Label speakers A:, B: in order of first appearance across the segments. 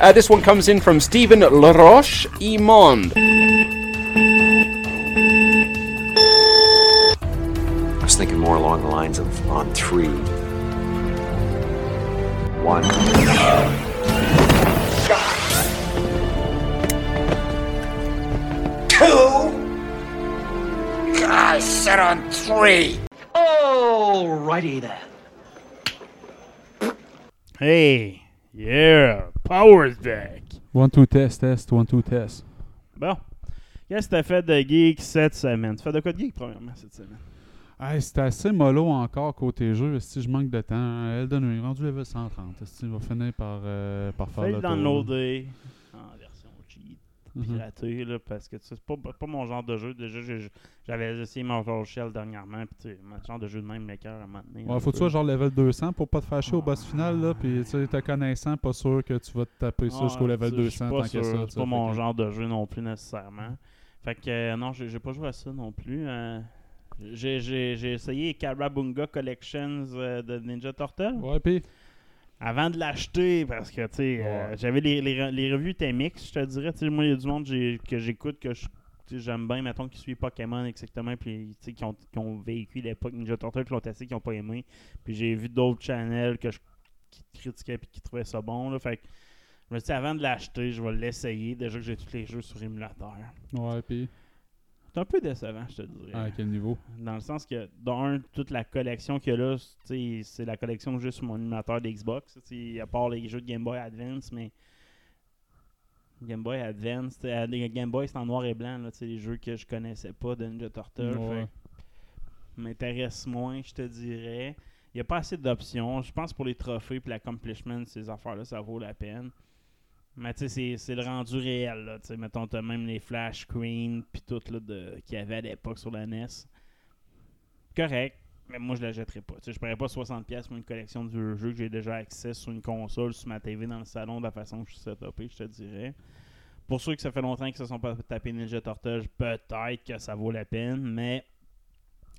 A: Uh, this one comes in from Stephen Laroche Imond.
B: I was thinking more along the lines of on three. One.
C: Two? I said on three.
D: Alrighty then.
E: Hey, yeah, power's back.
F: One, two, test, test, one, two, test.
E: Bon. Qu'est-ce que t'as fait de geek cette semaine? Tu fais de quoi de geek, premièrement, cette semaine?
F: Hey, c'était assez mollo encore côté jeu. Si je manque de temps, Elden Ring, rendu level 130. Si va finir par, euh, par faire le
E: downloader
F: Mhm.
E: piratée, là, parce que c'est pas, pas mon genre de jeu. Déjà, j'avais essayé Marvel Shell dernièrement, puis tu sais, genre de jeu de même, le cœur à donné.
F: Ouais,
E: un
F: faut que tu
E: peu.
F: sois genre level 200 pour pas te fâcher au boss final. Là, puis tu sais, te connaissant, pas sûr que tu vas te taper ça
E: Ouais,
F: jusqu'au level
E: tu sais, je suis
F: 200
E: pas
F: tant que ça.
E: C'est pas mon
F: que-
E: genre de jeu non plus nécessairement. Fait que euh, non, j'ai pas joué à ça non plus. euh, j'ai- essayé Karabunga Collections euh, de Ninja Turtle.
F: Ouais, puis
E: Avant de l'acheter, parce que tu sais, euh, j'avais les, les, re- les revues étaient mixtes, je te dirais. Tu sais, moi, il y a du monde que j'écoute que j'aime bien, mettons, qui suit Pokémon exactement, puis tu sais, qui ont, qui ont vécu l'époque Ninja Turtle, qui l'ont testé, qui n'ont pas aimé. Puis j'ai vu d'autres channels que je, qui critiquaient et qui trouvaient ça bon. Là, fait que je me suis dit, avant de l'acheter, je vais l'essayer. Déjà que j'ai tous les jeux sur émulateur.
F: Ouais, puis
E: C'est un peu décevant, je te dirais.
F: à quel niveau?
E: Dans le sens que, d'un, toute la collection qu'il y a là, c'est la collection j'ai sur mon émulateur d'Xbox. À part les jeux de Game Boy Advance, mais. Game Boy Advance, Game Boy c'est en noir et blanc, là, les jeux que je connaissais pas de Ninja Turtle.
F: Ouais.
E: m'intéresse moins, je te dirais. Il n'y a pas assez d'options. Je pense pour les trophées et l'accomplishment, ces affaires-là, ça vaut la peine. Mais tu sais, c'est- le rendu réel. Là, tu sais, mettons, t'as même les flash screens puis tout qu'il y avait à l'époque sur la NES. Correct, mais moi je la jetterai pas. Tu sais, je paierais pas 60$ pour une collection de vieux jeux que j'ai déjà accès sur une console, sur ma TV dans le salon de la façon que je suis setupé, je te dirais. Pour ceux que ça fait longtemps qu'ils se sont pas tapés Ninja Turtle, peut-être que ça vaut la peine, mais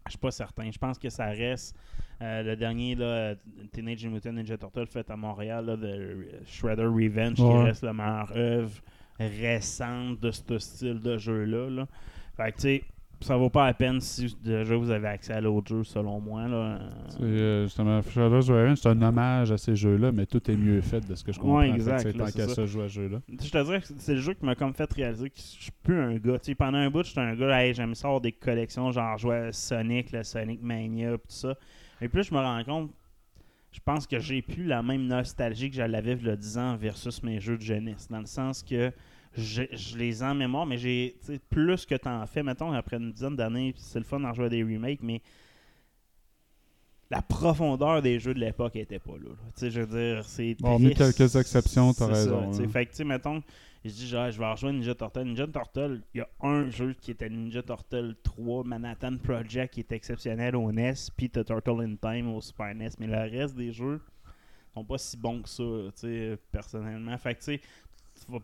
E: je suis pas certain. Je pense que ça reste euh, le dernier là, Teenage Mutant Ninja Turtle fait à Montréal, là, de Shredder Revenge, qui reste la meilleure œuvre récente de ce style de jeu-là. Là. Fait que tu sais, ça vaut pas la peine si déjà vous avez accès à l'autre jeu, selon moi. Là.
F: C'est, euh, justement, Shadow's c'est un hommage à ces jeux-là, mais tout est mieux fait de ce que je comprends.
E: Ouais, exact, là,
F: Tant qu'à
E: ça.
F: jouer à ce jeu-là.
E: Je te dirais que c'est le jeu qui m'a comme fait réaliser que je suis plus un gars. Pendant un bout, j'étais un gars, hey, j'aime ça avoir des collections, genre jouer à Sonic, le Sonic Mania, pis tout ça. Et plus je me rends compte, je pense que j'ai plus la même nostalgie que j'avais a 10 ans versus mes jeux de jeunesse. Dans le sens que je, je les ai en mémoire, mais j'ai plus que t'en fais, mettons, après une dizaine d'années, c'est le fun d'en jouer à des remakes, mais la profondeur des jeux de l'époque était pas là. là. Je veux dire, c'est.
F: Bon,
E: triste.
F: quelques exceptions, t'as
E: ça,
F: raison, hein.
E: Fait que, tu sais, mettons, je dis, genre, je vais rejoindre Ninja Turtle. Ninja Turtle, il y a un jeu qui était Ninja Turtle 3, Manhattan Project, qui est exceptionnel au NES, puis The Turtle in Time au Super NES. Mais le reste des jeux sont pas si bons que ça, tu sais, personnellement. Fait que, tu sais, tu vas-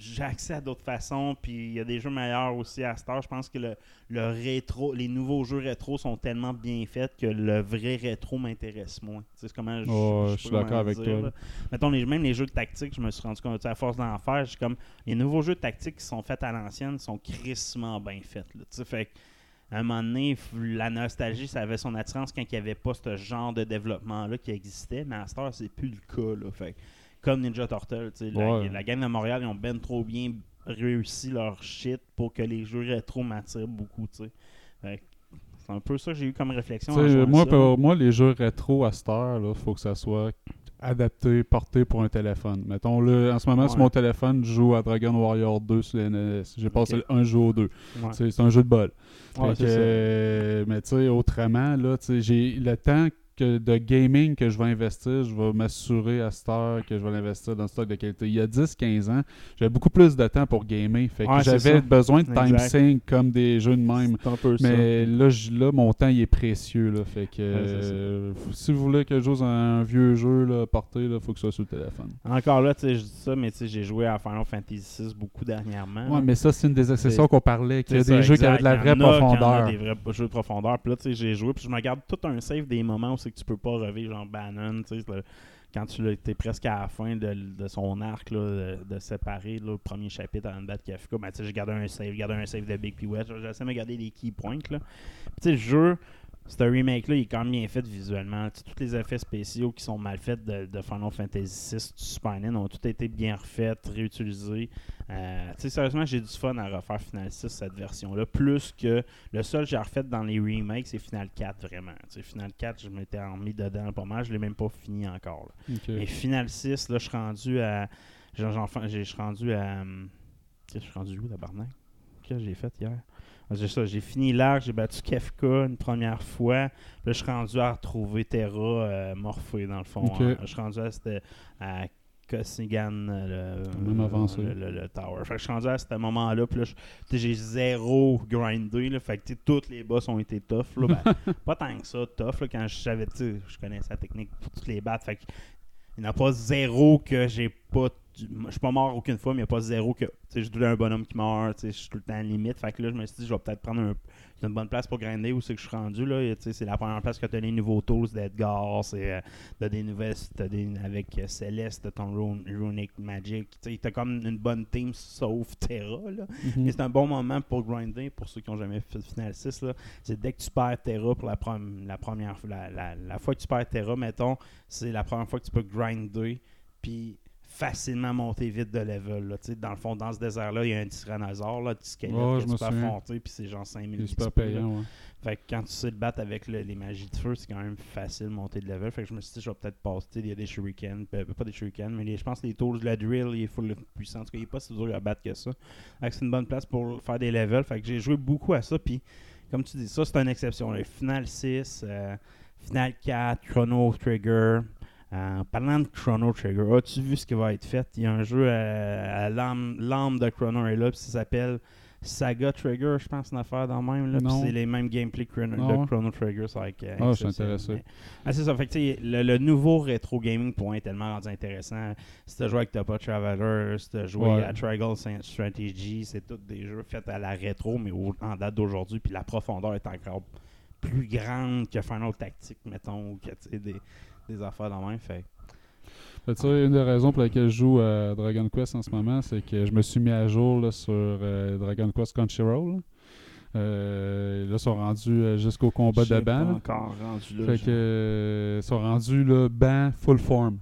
E: j'ai accès à d'autres façons, puis il y a des jeux meilleurs aussi à Star. Je pense que le, le rétro, les nouveaux jeux rétro sont tellement bien faits que le vrai rétro m'intéresse moins. Tu sais, comment je,
F: je suis d'accord avec
E: dire,
F: toi,
E: là. Mettons, les, même les jeux de tactique, je me suis rendu compte, tu sais, à force d'en faire, comme, les nouveaux jeux de tactique qui sont faits à l'ancienne sont crissement bien faits. là. Tu sais, fait que, à un moment donné, la nostalgie, ça avait son attirance quand il n'y avait pas ce genre de développement-là qui existait, mais à heure, c'est plus le cas. Là. Fait que, comme Ninja Turtle, la, la gang de Montréal, ils ont ben trop bien réussi leur shit pour que les jeux rétro m'attirent beaucoup. C'est un peu ça que j'ai eu comme réflexion. En
F: moi,
E: ça.
F: pour moi, les jeux rétro à cette heure, il faut que ça soit adapté, porté pour un téléphone. Mettons, là, en ce moment, sur mon téléphone, je joue à Dragon Warrior 2 sur la NES. J'ai passé le 1 jeu au 2.
E: Ouais.
F: C'est un jeu de bol.
E: Ouais,
F: que, euh, mais tu sais, autrement, là, j'ai le temps que de gaming que je vais investir, je vais m'assurer à cette heure que je vais l'investir dans le stock de qualité. Il y a 10-15 ans, j'avais beaucoup plus de temps pour gamer. Fait que
E: Ouais,
F: j'avais besoin de time sync comme des jeux de même.
E: Ça.
F: Mais là, je- là, mon temps, il est précieux. Là, fait que euh, si vous voulez que à un vieux jeu là, porté, il faut que ce soit sur le téléphone.
E: Encore là, tu sais, je dis ça, mais j'ai joué à Final Fantasy VI beaucoup dernièrement.
F: Ouais, mais ça, c'est une des accessoires qu'on parlait, qu'il y a des
E: ça,
F: jeux qui avaient de la vraie profondeur.
E: des vrais jeux de profondeur. Puis là, tu sais, j'ai joué, puis je me regarde tout un save des moments où c'est que tu peux pas revivre, genre Bannon, tu sais, quand tu t'es presque à la fin de, de son arc, là, de, de séparer le premier chapitre en date Kafka, ben, tu sais, j'ai gardé un save, j'ai gardé un save de Big P. West, j'essaie de me garder les key points, là. Puis, le jeu, ce remake-là, il est quand même bien fait visuellement. Tu sais, tous les effets spéciaux qui sont mal faits de, de Final Fantasy VI du Super NES ont tout été bien refaits, réutilisés. Euh, tu sais, sérieusement, j'ai du fun à refaire Final 6, cette version-là. Plus que le seul que j'ai refait dans les remakes, c'est Final 4, vraiment. Tu sais, Final 4, je m'étais remis dedans pas mal. Je l'ai même pas fini encore. là. Mais Final 6, là, je suis rendu à. Je suis rendu à. hum, Je suis rendu où, tabarnak? Qu'est-ce que j'ai fait hier? J'ai ça, j'ai fini l'arc, j'ai battu Kefka une première fois. Puis Là, je suis rendu à retrouver Terra euh, morphée, dans le fond. Hein. Je suis rendu à, à euh, le,
F: Même avancé.
E: le, le- le tower. Fait que je suis rendu à ce moment-là. Puis là, j'ai zéro grindé. Là, fait que tous les boss ont été tough. Là, Ben, pas tant que ça, tough. Là, quand je savais, je connaissais la technique pour toutes les battre. Fait que il n'y en a pas zéro que j'ai pas. Je suis pas mort aucune fois, mais il n'y a pas zéro que. Tu sais, le temps un bonhomme qui meurt. Tu sais, je suis tout le temps à la limite. Fait que là, je me suis dit, je vais peut-être prendre un- une bonne place pour grinder où c'est que je suis rendu. Là. Et, tu sais, c'est la première place que tu as les nouveaux tools d'Edgar. C'est euh, t'as des nouvelles. T'as des, avec euh, Céleste, t'as ton Runic Magic. Tu sais, t'as comme une bonne team sauf Terra. Là.
F: Mhm.
E: Et c'est un bon moment pour grinder, pour ceux qui n'ont jamais fait Final 6. là. C'est dès que tu perds Terra pour la, première fois, la, la- la fois que tu perds Terra, mettons, c'est la première fois que tu peux grinder, puis facilement monter vite de level. Là. Dans le fond, dans ce désert-là, il y a un tyrannosaure, là, petit squelette
F: Ouais,
E: que
F: je
E: tu peux affronter, puis c'est genre 5000
F: C'est super payant, ouais.
E: Fait que quand tu sais le battre avec le- les magies de feu, c'est quand même facile de monter de level. Fait que je me suis dit, je vais peut-être passer. Il y a des shurikens, pas des shurikens, mais les- je pense que les tools, le drill, il est full puissant. En tout cas, il est pas si dur à battre que ça. Fait que c'est une bonne place pour faire des levels. Fait que j'ai joué beaucoup à ça. Puis, comme tu dis, ça, c'est une exception. Final 6, euh, Final 4, Chrono Trigger. Euh, parlant de Chrono Trigger, as-tu vu ce qui va être fait? Il y a un jeu à, à l'âme de Chrono est là, puis ça s'appelle Saga Trigger, je pense, une affaire dans le même. Là,
F: Non.
E: c'est les mêmes gameplay de? Chrono Trigger. c'est avec, euh,
F: Ah, je suis
E: exceptionnel.
F: intéressé.
E: Mais- Ah, c'est ça. Fait que, le, le nouveau rétro gaming point est tellement rendu intéressant. Si tu joué avec Topa Traveler, si tu joué
F: Ouais.
E: à Triangle Strategy, c'est tous des jeux faits à la rétro, mais au- en date d'aujourd'hui. Puis la profondeur est encore plus grande que Final Tactic, mettons, ou que tu sais, des, des affaires dans le même. Fait
F: tu sais, une des raisons pour lesquelles je joue à Dragon Quest en ce moment, c'est que je me suis mis à jour là, sur euh, Dragon Quest Crunchyroll. là. Euh, là, ils sont rendus euh, jusqu'au combat de ban.
E: encore rendu là.
F: Fait que euh, ils sont rendus là, ban full form.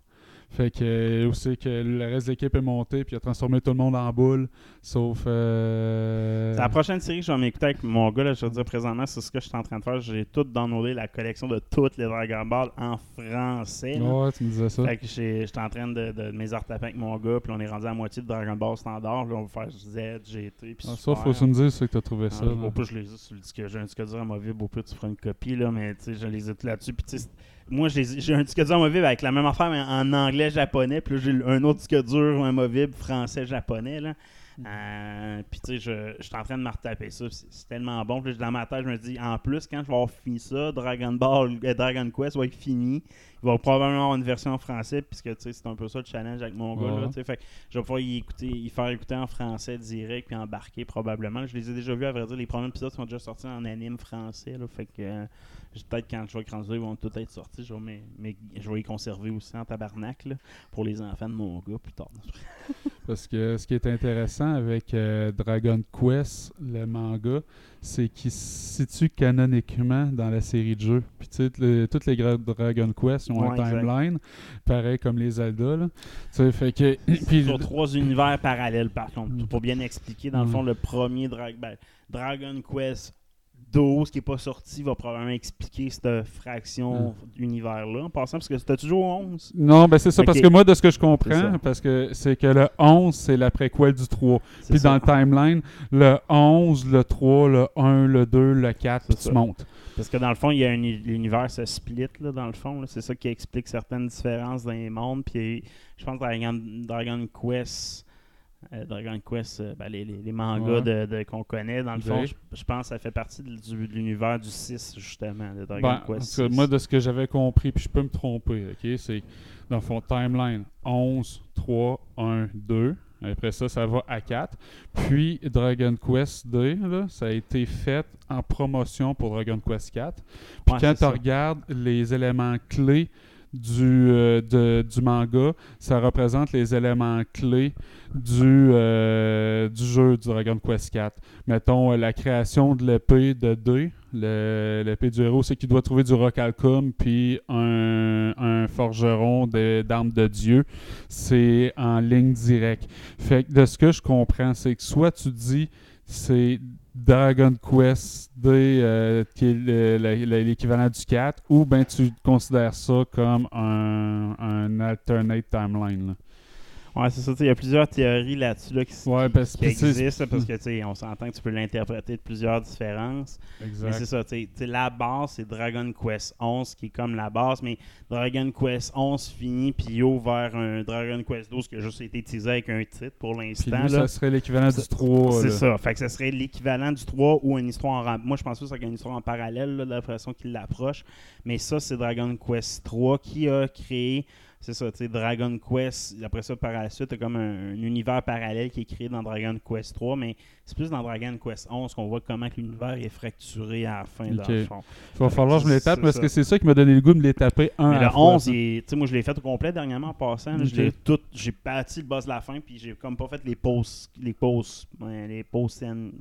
F: Fait que euh, où c'est que le reste de l'équipe est monté puis il a transformé tout le monde en boule, sauf euh,
E: C'est la prochaine série que je vais m'écouter avec mon gars. Là, je veux dire, présentement, c'est ce que je suis en train de faire. J'ai tout downloadé la collection de toutes les Dragon Ball en français. là.
F: Ouais, tu me disais ça.
E: Fait que j'étais en train de, de, mes taper avec mon gars, puis on est rendu à la moitié de Dragon Ball standard. Là, on va faire Z, GT, puis
F: Ah, ça, faut tu me dises c'est que tu as trouvé
E: Ah,
F: ça.
E: Au plus, je les ai sur le disque. J'ai un disque dur amovible. Au plus, tu feras une copie, là, mais tu sais, je les ai tous là-dessus. Puis, tu sais, moi, j'ai un disque dur amovible avec la même affaire, mais en anglais-japonais. Puis là, j'ai un autre disque dur amovible français-japonais, là. Euh, puis tu sais, je, je suis en train de me retaper ça. C'est tellement bon. Puis dans ma tête, je me dis, en plus, quand je vais avoir fini ça, Dragon Ball, euh, Dragon Quest va être fini. Il va probablement avoir une version en français, puisque c'est un peu ça le challenge avec mon gars. Là, fait je vais pouvoir y, écouter, y faire écouter en français direct, puis embarquer probablement. Je les ai déjà vus, à vrai dire. Les premiers épisodes sont déjà sortis en anime français. Là, fait que euh, peut-être quand je vais grandir, ils vont tous être sortis. Je vais, je vais les conserver aussi en tabarnak là, pour les enfants de mon gars plus tard.
F: Parce que ce qui est intéressant avec euh, Dragon Quest, le manga, c'est qu'il se situe canoniquement dans la série de jeux. Puis tu sais, le- toutes les Dragon Quest ont
E: Ouais,
F: un
E: exact.
F: timeline, pareil comme les Zelda. Là. Tu sais, fait que. puis-
E: sur trois univers parallèles, par contre.
F: Mm.
E: Pour bien expliquer, dans le
F: Mm.
E: fond, le premier Dra- ben, Dragon Quest 12 qui n'est pas sorti va probablement expliquer cette fraction d'univers-là. En passant, parce que c'était toujours 11.
F: non, ben c'est ça, parce que moi, de ce que je comprends, parce que c'est que le 11, c'est la préquel du 3.
E: C'est
F: Puis
E: ça.
F: dans le timeline, le 11, le 3, le 1, le 2, le 4,
E: C'est
F: puis tu montes.
E: Parce que dans le fond, il y a un l'univers se split là, dans le fond. C'est ça qui explique certaines différences dans les mondes. Puis je pense que Dragon, Dragon Quest. Euh, Dragon Quest, euh, ben, les, les- les mangas
F: Ouais.
E: de, de- qu'on connaît, dans le fond, je, je pense que ça fait partie de, du- de l'univers du 6, justement, de Dragon
F: Ben, en
E: Quest.
F: tout cas,
E: 6.
F: moi, de ce que j'avais compris, puis je peux me tromper, ok, c'est dans le fond, timeline 11, 3, 1, 2. Après ça, ça va à 4. Puis Dragon Quest 2, là, ça a été fait en promotion pour Dragon Quest 4. Puis
E: Ouais,
F: quand tu regardes les éléments clés du, euh, de- du manga, ça représente les éléments clés du, euh, jeu du Dragon Quest 4. Mettons, euh, la création de l'épée de D, l'épée du héros, c'est qu'il doit trouver du Rocalcum, puis un, un forgeron de- d'armes de Dieu. C'est en ligne directe. Fait de ce que je comprends, c'est que soit tu dis c'est Dragon Quest D, euh, qui est le- le- le- l'équivalent du 4, ou ben tu considères ça comme un, un alternate timeline. là?
E: Ouais, c'est ça. Il y a plusieurs théories là-dessus là, qui,
F: Ouais, parce
E: existent, parce que tu sais, on s'entend que tu peux l'interpréter de plusieurs différences. Mais c'est
F: Exact.
E: ça, tu sais, tu sais, la base, c'est Dragon Quest 11 qui est comme la base, mais Dragon Quest 11 finit, puis vers un Dragon Quest 12 qui a juste été teasé avec un titre pour l'instant.
F: ça serait l'équivalent du 3.
E: C'est ça. Fait que ça serait l'équivalent du 3 ou une histoire en Moi, je pense que ça serait une histoire en parallèle, là, de la façon qu'il l'approche. Mais ça, c'est Dragon Quest 3 qui a créé. C'est ça, tu sais, Dragon Quest. Après ça, par la suite, t'as comme un, un univers parallèle qui est créé dans Dragon Quest 3. Mais c'est plus dans Dragon Quest 11 qu'on voit comment l'univers est fracturé à la fin, dans
F: Ok.
E: le fond.
F: Il va falloir que je me les tape parce
E: ça.
F: que c'est ça qui m'a donné le goût de me les taper un
E: Mais le
F: fois,
E: 11,
F: ça.
E: il est- tu sais, moi je l'ai fait au complet dernièrement en passant. l'ai tout, j'ai bâti le boss de la fin, puis j'ai comme pas fait les pauses, les pauses, les pauses scènes,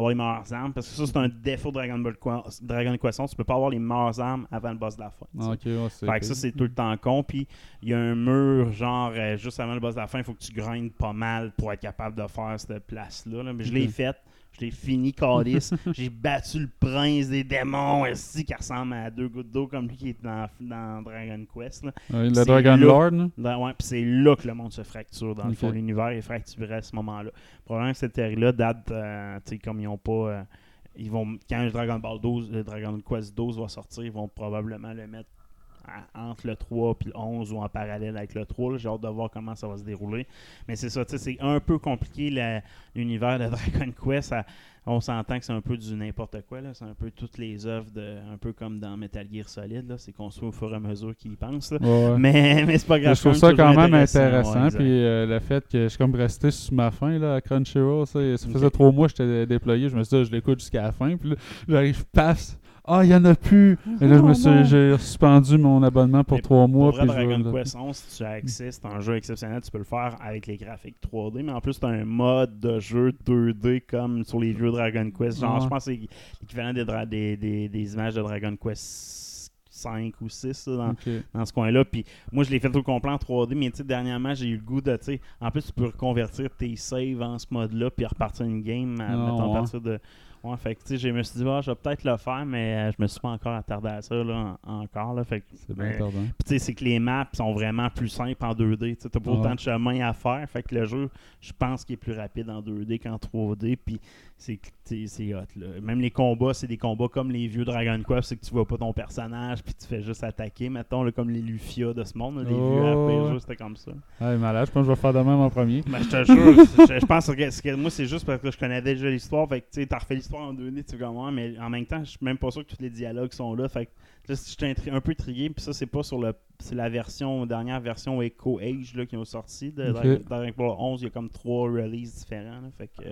E: avoir les meilleures armes, parce que ça c'est un défaut de Dragon Ball Dragon 11, tu peux pas avoir les meilleures armes avant le boss de la fin.
F: Ah, ok, ouais, c'est
E: Fait que ça, c'est tout le temps con. Puis il y a un mur, genre, euh, juste avant le boss de la fin, il faut que tu grindes pas mal pour être capable de faire cette place-là. là. Mais je l'ai
F: Ok.
E: faite. Je l'ai fini, Calice. J'ai battu le prince des démons, aussi, qui ressemble à deux gouttes d'eau comme lui qui est dans, dans Dragon Quest. là.
F: Le Dragon
E: là-
F: Lord, là.
E: Dans- ouais, puis c'est là que le monde se fracture. Dans le fond, l'univers est fracturé à ce moment-là. Probablement que cette théorie-là date, euh, tu sais, comme ils ont pas. euh, ils vont, quand Dragon Ball 12, le Dragon Quest 12 va sortir, ils vont probablement le mettre entre le 3 et le 11 ou en parallèle avec le 3. là. J'ai hâte de voir comment ça va se dérouler. Mais c'est ça, tu sais, c'est un peu compliqué l'univers de Dragon Quest. Ça- on s'entend que c'est un peu du n'importe quoi. C'est un peu toutes les œuvres, de, un peu comme dans Metal Gear Solid. C'est construit au fur et à mesure qu'ils y pensent.
F: Ouais.
E: Mais, mais c'est pas grave.
F: je trouve ça quand même
E: intéressant,
F: intéressant.
E: ouais, exact.
F: puis euh, le fait que je suis comme resté sur ma fin là, à Crunchyroll, ça, faisait trois mois que j'étais déployé. Je me suis dit, ah, je l'écoute jusqu'à la fin. Puis là, j'arrive, paf, ah, il y en a plus. Et là, je me suis, j'ai suspendu mon abonnement pour trois mois.
E: Pour vrai, Dragon Quest 11, si tu as accès, c'est un jeu exceptionnel. Tu peux le faire avec les graphiques 3D, mais en plus, tu as un mode de jeu 2D comme sur les vieux Dragon Quest. Genre, je pense que c'est l'équivalent des, des, des, des images de Dragon Quest 5 ou 6 là, dans, dans ce coin-là. Puis moi, je l'ai fait au complet en 3D, mais tu sais, dernièrement, j'ai eu le goût de, tu sais, en plus, tu peux reconvertir tes saves en ce mode-là, puis repartir une game à, mettons, à partir de. Ouais, fait que, tu sais, je me suis dit, ah, je vais peut-être le faire, mais euh, je me suis pas encore attardé à ça, là, en- encore, là. Fait que,
F: C'est bien
E: mais-
F: tardant.
E: puis tu sais, c'est que les maps sont vraiment plus simples en 2D. Tu n'as pas
F: Ouais.
E: autant de chemin à faire. Fait que le jeu, je pense qu'il est plus rapide en 2D qu'en 3D. Puis c'est tu sais, c'est hot. Là. Même les combats, c'est des combats comme les vieux Dragon Quest. C'est que tu vois pas ton personnage puis tu fais juste attaquer. Mettons, là, comme les Lufia de ce monde. là, les
F: Oh.
E: vieux RPG, c'était comme ça.
F: Ouais, malade, je pense que je vais faire de même en premier.
E: Ben, je te jure, je, je pense que, c'est que moi, c'est juste parce que je connais déjà l'histoire. Fait que tu sais, t'as refait l'histoire en 2D, tu moi, mais en même temps, je suis même pas sûr que tous les dialogues sont là. Fait que là, j'étais un peu intrigué, puis ça, c'est pas sur le. C'est la version, dernière version Echo Age là, qui ont sorti. De
F: Ok.
E: Dragon Dragon Ball 11, il y a comme trois releases différents. là. fait que.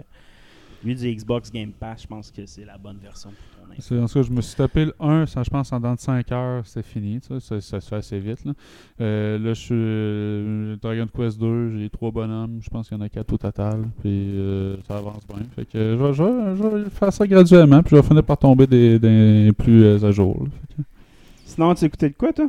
E: lui, du Xbox Game Pass, je pense que c'est la bonne version pour
F: En tout cas, je me suis tapé le 1, ça, je pense en dans de 5 heures, c'est fini. sais, Ça, ça se fait assez vite. Là, Euh, là je suis euh, Dragon Quest 2, j'ai 3 bonhommes, je pense qu'il y en a 4 au total. Puis euh, ça avance bien. Fait que euh, je, vais, je vais- je vais faire ça graduellement, puis je vais finir par tomber des, des plus euh, à jour. là. Fait que-
E: Sinon, tu écoutais de quoi, toi?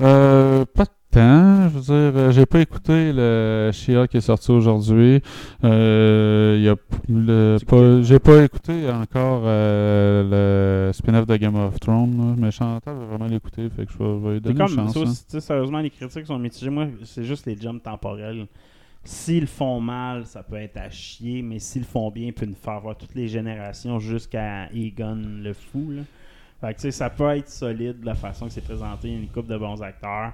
F: Euh, pas Je veux dire, euh, j'ai pas écouté le Shia qui est sorti aujourd'hui. Euh, il y a p- le,
E: Tu
F: pas, j'ai pas écouté encore euh, le spin-off de Game of Thrones, mais Chantal va vraiment l'écouter, fait que je vais, lui donner
E: comme,
F: une chance.
E: ça,
F: hein.
E: sérieusement, les critiques sont mitigées. Moi, c'est juste les jumps temporels. S'ils font mal, ça peut être à chier, mais s'ils font bien, ils peuvent nous faire voir toutes les générations jusqu'à Egon le fou. Là. Fait que, tu sais, ça peut être solide de la façon que c'est présenté. Une couple de bons acteurs.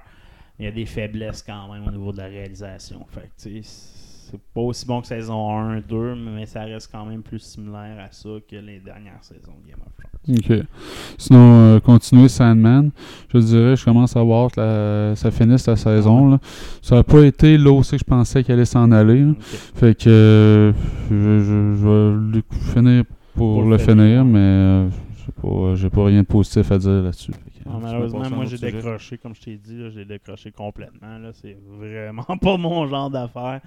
E: Il y a des faiblesses quand même au niveau de la réalisation. Fait que, c'est pas aussi bon que saison 1, 2, mais ça reste quand même plus similaire à ça que les dernières saisons de Game of Thrones.
F: Ok. Sinon, euh, continuer Sandman. Je dirais, je commence à voir que la- ça finisse la saison. là. Ça n'a pas été là aussi que je pensais qu'elle allait s'en aller. Fait que euh, je, je- je vais le finir pour,
E: Pour le finir.
F: finir, mais euh, j'ai pas, j'ai pas rien de positif à dire là-dessus.
E: Ah, malheureusement, moi j'ai décroché, comme je t'ai dit, j'ai décroché complètement. Là, c'est vraiment pas mon genre d'affaire.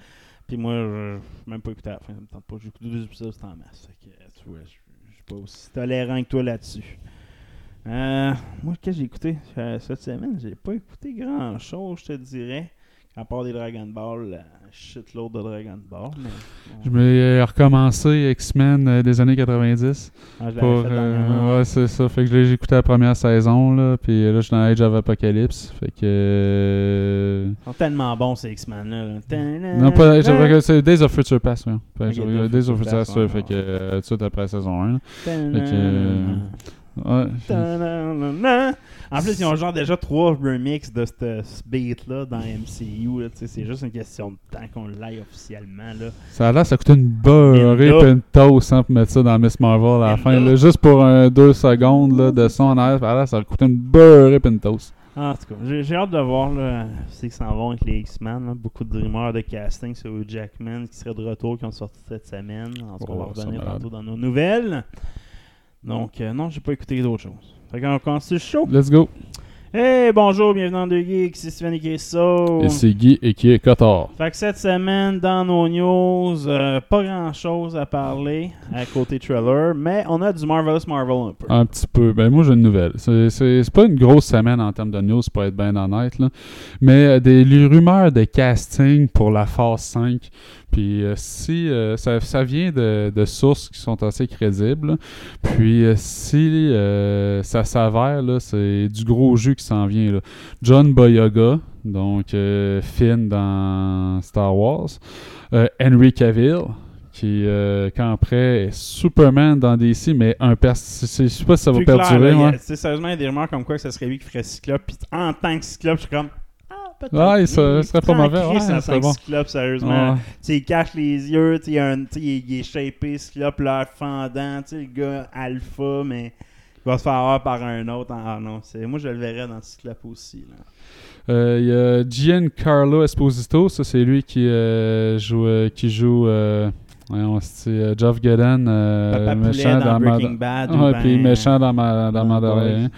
E: Puis moi, je je même pas écouté à la fin, ça me tente pas. J'ai écouté deux épisodes, c'est en masse. Fait que, tu vois, je suis pas aussi tolérant que toi là-dessus. Euh, moi, qu'est-ce que j'ai écouté euh, cette semaine? J'ai pas écouté grand chose, je te dirais. À part des Dragon Ball, la shitload de Dragon Ball. Mais, bon,
F: Je vais recommencer X-Men euh, des années 90.
E: ah, je l'avais
F: Pour,
E: fait
F: euh, ouais, c'est ça. Fait que j'ai écouté la première saison, là, puis là, je suis dans Age of Apocalypse. Fait que. euh,
E: Ils sont tellement bons ces X-Men-là. là.
F: Non, pas c'est Days of Future Past, ouais.
E: Days of Future Past,
F: ouais,
E: ouais,
F: Fait que,
E: ouais.
F: euh, tout de suite après saison 1. là.
E: Ta-na-na.
F: Fait que, euh, Ouais.
E: En plus, ils ont genre déjà trois remixes de ce beat-là dans MCU. là, C'est juste une question de temps qu'on l'aille officiellement. Là.
F: Ça a l'air, ça coûtait une beurrée pis une toast hein, pour mettre ça dans Miss Marvel à la fin. là. juste pour un, deux secondes là, de son en arrière, ça a l'air, ça a coûté une beurrée pis une toast.
E: En tout cas, j'ai j'ai hâte de voir là, c'est qu'ils s'en vont avec les X-Men. Beaucoup de rumeurs de casting sur Hugh Jackman qui serait de retour, qui ont sorti cette semaine. En tout cas, on va
F: Oh,
E: revenir tantôt dans nos nouvelles. Donc, euh, non, j'ai pas écouté d'autres choses. Fait qu'on commence le show.
F: Let's go.
E: Hey, bonjour, bienvenue dans Deux Geeks, c'est Steven et Kesso.
F: Et c'est Guy et qui est Cotard.
E: Fait que cette semaine, dans nos news, euh, pas grand chose à parler à côté trailer, mais on a du Marvelous Marvel un peu.
F: Un petit peu. Ben moi j'ai une nouvelle. C'est pas une grosse semaine en termes de news pour être bien honnête. Là. Mais euh, des les rumeurs de casting pour la phase 5. Puis euh, si euh, ça, ça vient de, de sources qui sont assez crédibles. Puis euh, si euh, ça s'avère, c'est du gros jus qui s'en vient. Là. John Boyega, donc euh, Finn dans Star Wars. Henry Cavill, qui euh, camperait est Superman dans DC, mais un pers je sais pas si ça va
E: clair,
F: perdurer.
E: là, il y a- sérieusement, il y a des rumeurs comme quoi que ce serait lui qui ferait Cyclope. Puis en tant que Cyclope, je suis comme. Ah, peut-être.
F: Ouais, ça serait pas mauvais, ouais,
E: que
F: bon.
E: Cyclope, sérieusement.
F: Ouais.
E: Tu sais, il cache les yeux, tu sais, il, un- est- il est shapé, Cyclope, l'air fendant, tu sais, le gars alpha, mais il va se faire avoir par un autre. Ah non, c'est, moi je le verrais dans Cyclope aussi. Là.
F: Euh, Il y a Giancarlo Esposito, ça c'est lui qui, euh, joue, euh, qui joue euh, voyons, c'est, euh, Gadden, euh,
E: Papa Poulet
F: méchant
E: dans,
F: dans,
E: Breaking Bad.
F: Ouais,
E: ou
F: puis méchant dans, ma, dans
E: dans
F: Fait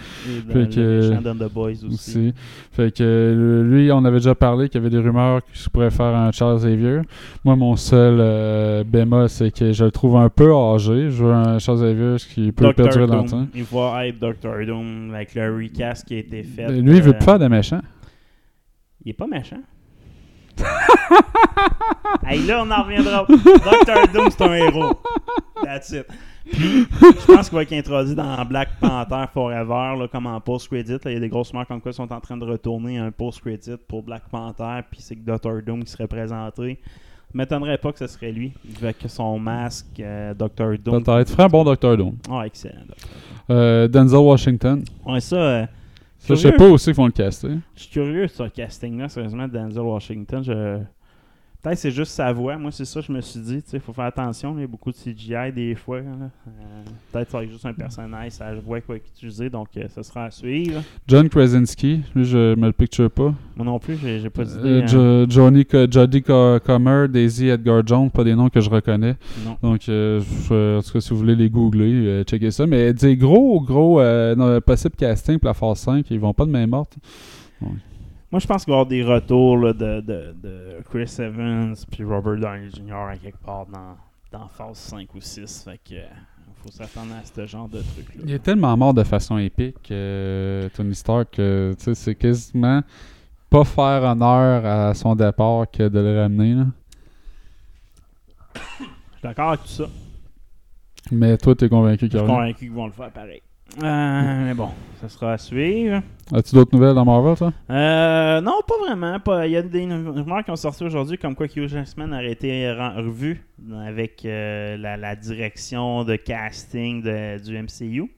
E: le
F: que-
E: méchant dans The Boys aussi.
F: aussi. Fait que euh, lui, on avait déjà parlé qu'il y avait des rumeurs qu'il pourrait faire un Charles Xavier. Moi, mon seul euh, bémol, c'est que je le trouve un peu âgé. Je veux un Charles Xavier qui peut
E: Doctor
F: perdurer dans le
E: Doom.
F: temps.
E: Il va être Doctor Doom avec le recast qui a été fait.
F: Lui, il veut
E: euh,
F: pas faire de méchant.
E: Il est pas méchant. hey, là, on en reviendra. Doctor Doom, c'est un héros. That's it. Puis, je pense qu'il va être introduit dans Black Panther Forever, là, comme en post-credit. là. Il y a des grosses marques comme quoi ils sont en train de retourner un post-credit pour Black Panther, puis c'est que Doctor Doom qui serait présenté. Je m'étonnerait pas que ce serait lui, avec son masque, euh, Doctor Doom.
F: Peut-être. Ferait un bon Dr. Doom.
E: Ah, excellent. Doctor
F: Euh, Denzel Washington.
E: Ouais, ça, euh,
F: Ça, je sais pas aussi qu'ils font le caster.
E: Je suis curieux sur ce casting-là, sérieusement, de Denzel Washington. Je... Peut-être que c'est juste sa voix. Moi, c'est ça que je me suis dit. Il faut faire attention. Il y a beaucoup de CGI des fois. Euh, Peut-être que c'est juste un personnage, sa voix va utiliser. Donc, euh, ça sera à suivre.
F: John Krasinski, lui, je me le picture pas.
E: Moi non plus, j'ai pas d'idée.
F: Euh,
E: hein.
F: Jo- Johnny Jodie Co- Comer, Daisy Edgar Jones, pas des noms que je reconnais.
E: Non.
F: Donc, euh, en tout cas, si vous voulez les googler, checker ça. Mais des gros, gros euh, possible casting pour la phase 5, ils vont pas de main morte.
E: Moi, je pense qu'il va y avoir des retours là, de, de, de Chris Evans puis Robert Downey Jr. à quelque part dans, dans phase 5 ou 6. Fait que. euh, faut s'attendre à ce genre de truc-là.
F: Il est tellement mort de façon épique, euh, Tony Stark, que tu sais, c'est quasiment pas faire honneur à son départ que de le ramener. là.
E: Je suis d'accord avec tout ça.
F: Mais toi, t'es convaincu
E: qu'ils vont le faire pareil. Euh, mais bon, ça sera à suivre.
F: As-tu d'autres nouvelles dans Marvel, toi?
E: Euh, non, pas vraiment. Pas- Il y a des rumeurs qui ont sorti aujourd'hui comme quoi Hugh Jackman aurait été revu avec euh, la, la direction de casting de- du MCU.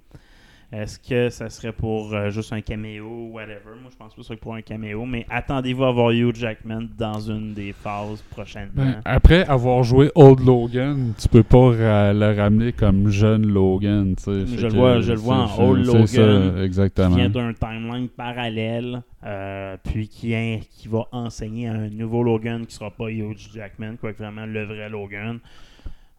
E: Est-ce que ça serait pour euh, juste un caméo ou whatever? Moi, je pense pas que ce serait pour un caméo, mais attendez-vous à voir Hugh Jackman dans une des phases prochainement.
F: Ben, après avoir joué Old Logan, tu peux pas ra- le ramener comme jeune Logan. tu sais.
E: Je le vois- je le vois en Old Logan,
F: ça,
E: qui
F: exactement.
E: vient d'un timeline parallèle, euh, puis qui, qui va enseigner à un nouveau Logan qui sera pas Hugh Jackman, quoique vraiment le vrai Logan.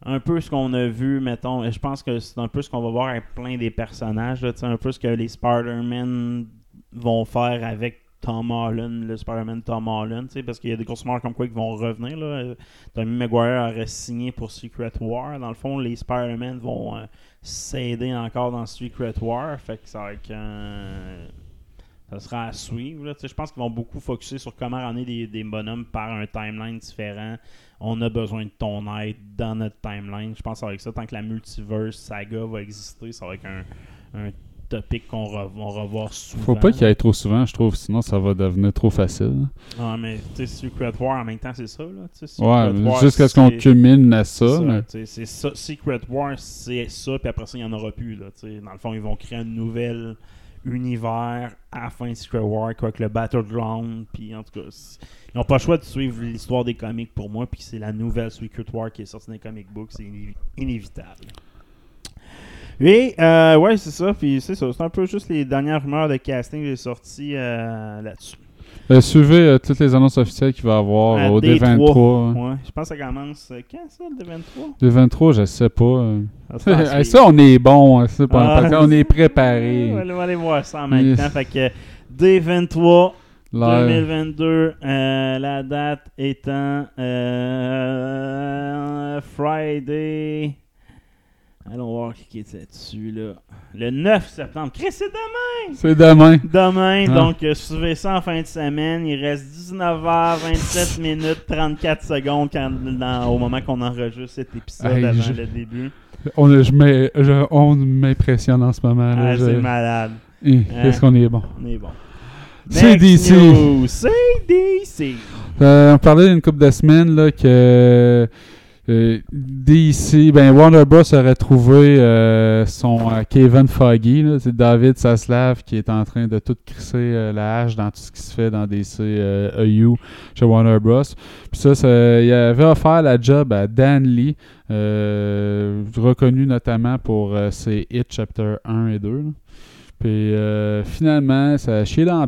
E: Un peu ce qu'on a vu, mettons, et je pense que c'est un peu ce qu'on va voir avec plein des personnages, là, un peu ce que les Spider-Man vont faire avec Tom Holland, le Spider-Man Tom Holland, parce qu'il y a des grosses comme quoi qui vont revenir. Là. Euh, Tommy Maguire aurait signé pour Secret War. Dans le fond, les Spider-Man vont euh, s'aider encore dans Secret War. Fait que ça va être Ça sera à suivre. Je pense qu'ils vont beaucoup focuser sur comment ramener des, des bonhommes par un timeline différent. On a besoin de ton aide dans notre timeline. Je pense avec ça, tant que la multiverse saga va exister, ça va être un, un topic qu'on re- va revoir souvent.
F: Faut pas qu'il y ait trop souvent, je trouve, sinon ça va devenir trop facile.
E: Ah, mais tu sais, Secret War en même temps, c'est ça, là.
F: Ouais,
E: Secret War,
F: jusqu'à ce qu'on culmine à ça. mais-
E: c'est. Secret War, c'est ça, puis après ça, il n'y en aura plus, là. Dans le fond, ils vont créer un nouvel univers à fin de Secret War, quoi que le Battleground, puis en tout cas, ils n'ont pas le choix de suivre l'histoire des comics pour moi, puis c'est la nouvelle Secret War qui est sortie dans les comic books, c'est inévi- inévitable. Et, euh, ouais, c'est ça, puis c'est ça, c'est un peu juste les dernières rumeurs de casting que j'ai sorties euh, là-dessus.
F: Euh, suivez euh, toutes les annonces officielles qu'il va y avoir
E: À
F: au
E: D3.
F: D23.
E: Ouais, je pense que ça commence euh, quand ça, le 23
F: D23, je sais pas. euh.
E: Ça passe,
F: Hey, ça, on est bon. hein, c'est pas-
E: Ah,
F: qu'on est préparé.
E: Ouais, on va aller voir ça en même
F: Yes.
E: temps. Fait que D23
F: Là,
E: 2022, euh, la date étant Friday. Allons voir qui est là-dessus. Là. Le 9 septembre. Chris, c'est demain!
F: c'est demain.
E: Demain,
F: Ah.
E: donc euh, suivez ça en fin de semaine. Il reste 19h27 minutes 34 secondes quand- dans- au moment qu'on enregistre cet épisode
F: Hey,
E: avant
F: je-
E: le début.
F: On, je on m'impressionne en ce moment. là,
E: Ah,
F: je-
E: c'est malade.
F: Hi, Qu'est-ce qu'on est bon?
E: On est bon.
F: C'est
E: Next
F: DC.
E: news, C'est DC.
F: Euh, on parlait d'une couple de semaines là, que euh, DC, ben Warner Bros. aurait trouvé euh, son euh, Kevin Foggy, c'est David Saslav qui est en train de tout crisser euh, la hache dans tout ce qui se fait dans DC EU chez Warner Bros. Puis ça, ça, il avait offert la job à Dan Lee, reconnu notamment pour ses Hit Chapter 1 et 2. là. Puis finalement, ça a chié dans.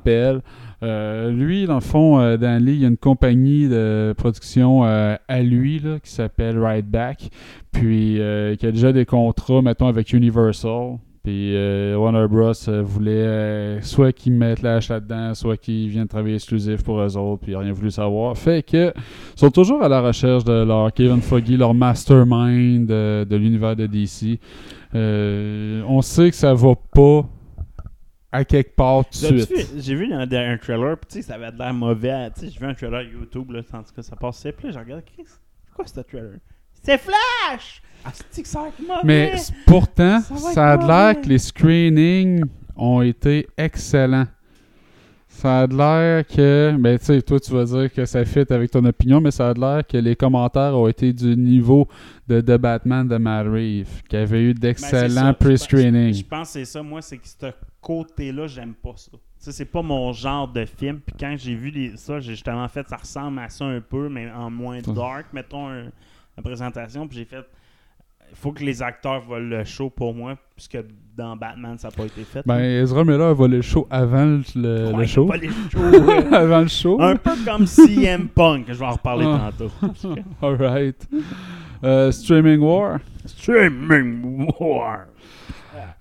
F: Euh, lui, dans le fond, euh, il y a une compagnie de production euh, à lui qui s'appelle Right Back, puis euh, qui a déjà des contrats, mettons, avec Universal. Puis Warner Bros. voulait soit qu'ils mettent hache là-dedans, soit qu'ils viennent travailler exclusif pour eux autres, puis il a rien voulu savoir. Fait que ils sont toujours à la recherche de leur Kevin Foggy, leur mastermind de l'univers de DC. On sait que ça va pas à quelque part tout de suite.
E: J'ai vu un, un trailer, puis tu sais, ça avait l'air mauvais. Tu sais, j'ai vu un trailer YouTube, là, en tout cas, ça passait. Puis là, j'ai regardé, Chris, c'est quoi ce trailer? C'est Flash! Que ça!
F: Mais pourtant,
E: Ça
F: ça a l'air que les screenings ont été excellents. Ça a l'air que, ben tu sais, toi tu vas dire que ça fit avec ton opinion, mais ça a l'air que les commentaires ont été du niveau de The Batman de Matt Reeves, qui avait eu
E: Ben, ça.
F: d'excellents
E: Je
F: pre-screenings.
E: pense- Je pense que c'est ça, moi, c'est que ce côté-là, j'aime pas ça. Sais, c'est pas mon genre de film. Puis quand j'ai vu les- ça, j'ai justement fait, ça ressemble à ça un peu, mais en moins dark, mettons, un- la présentation. Puis j'ai fait, il faut que les acteurs volent le show pour moi, puisque dans Batman, ça n'a pas été fait.
F: Ben, Ezra Miller a volé le show avant le, le-
E: Ouais,
F: le show.
E: show,
F: avant le show.
E: Un peu comme CM Punk, je vais en reparler
F: Ah.
E: tantôt.
F: Alright. Euh, Streaming War.
E: Streaming War.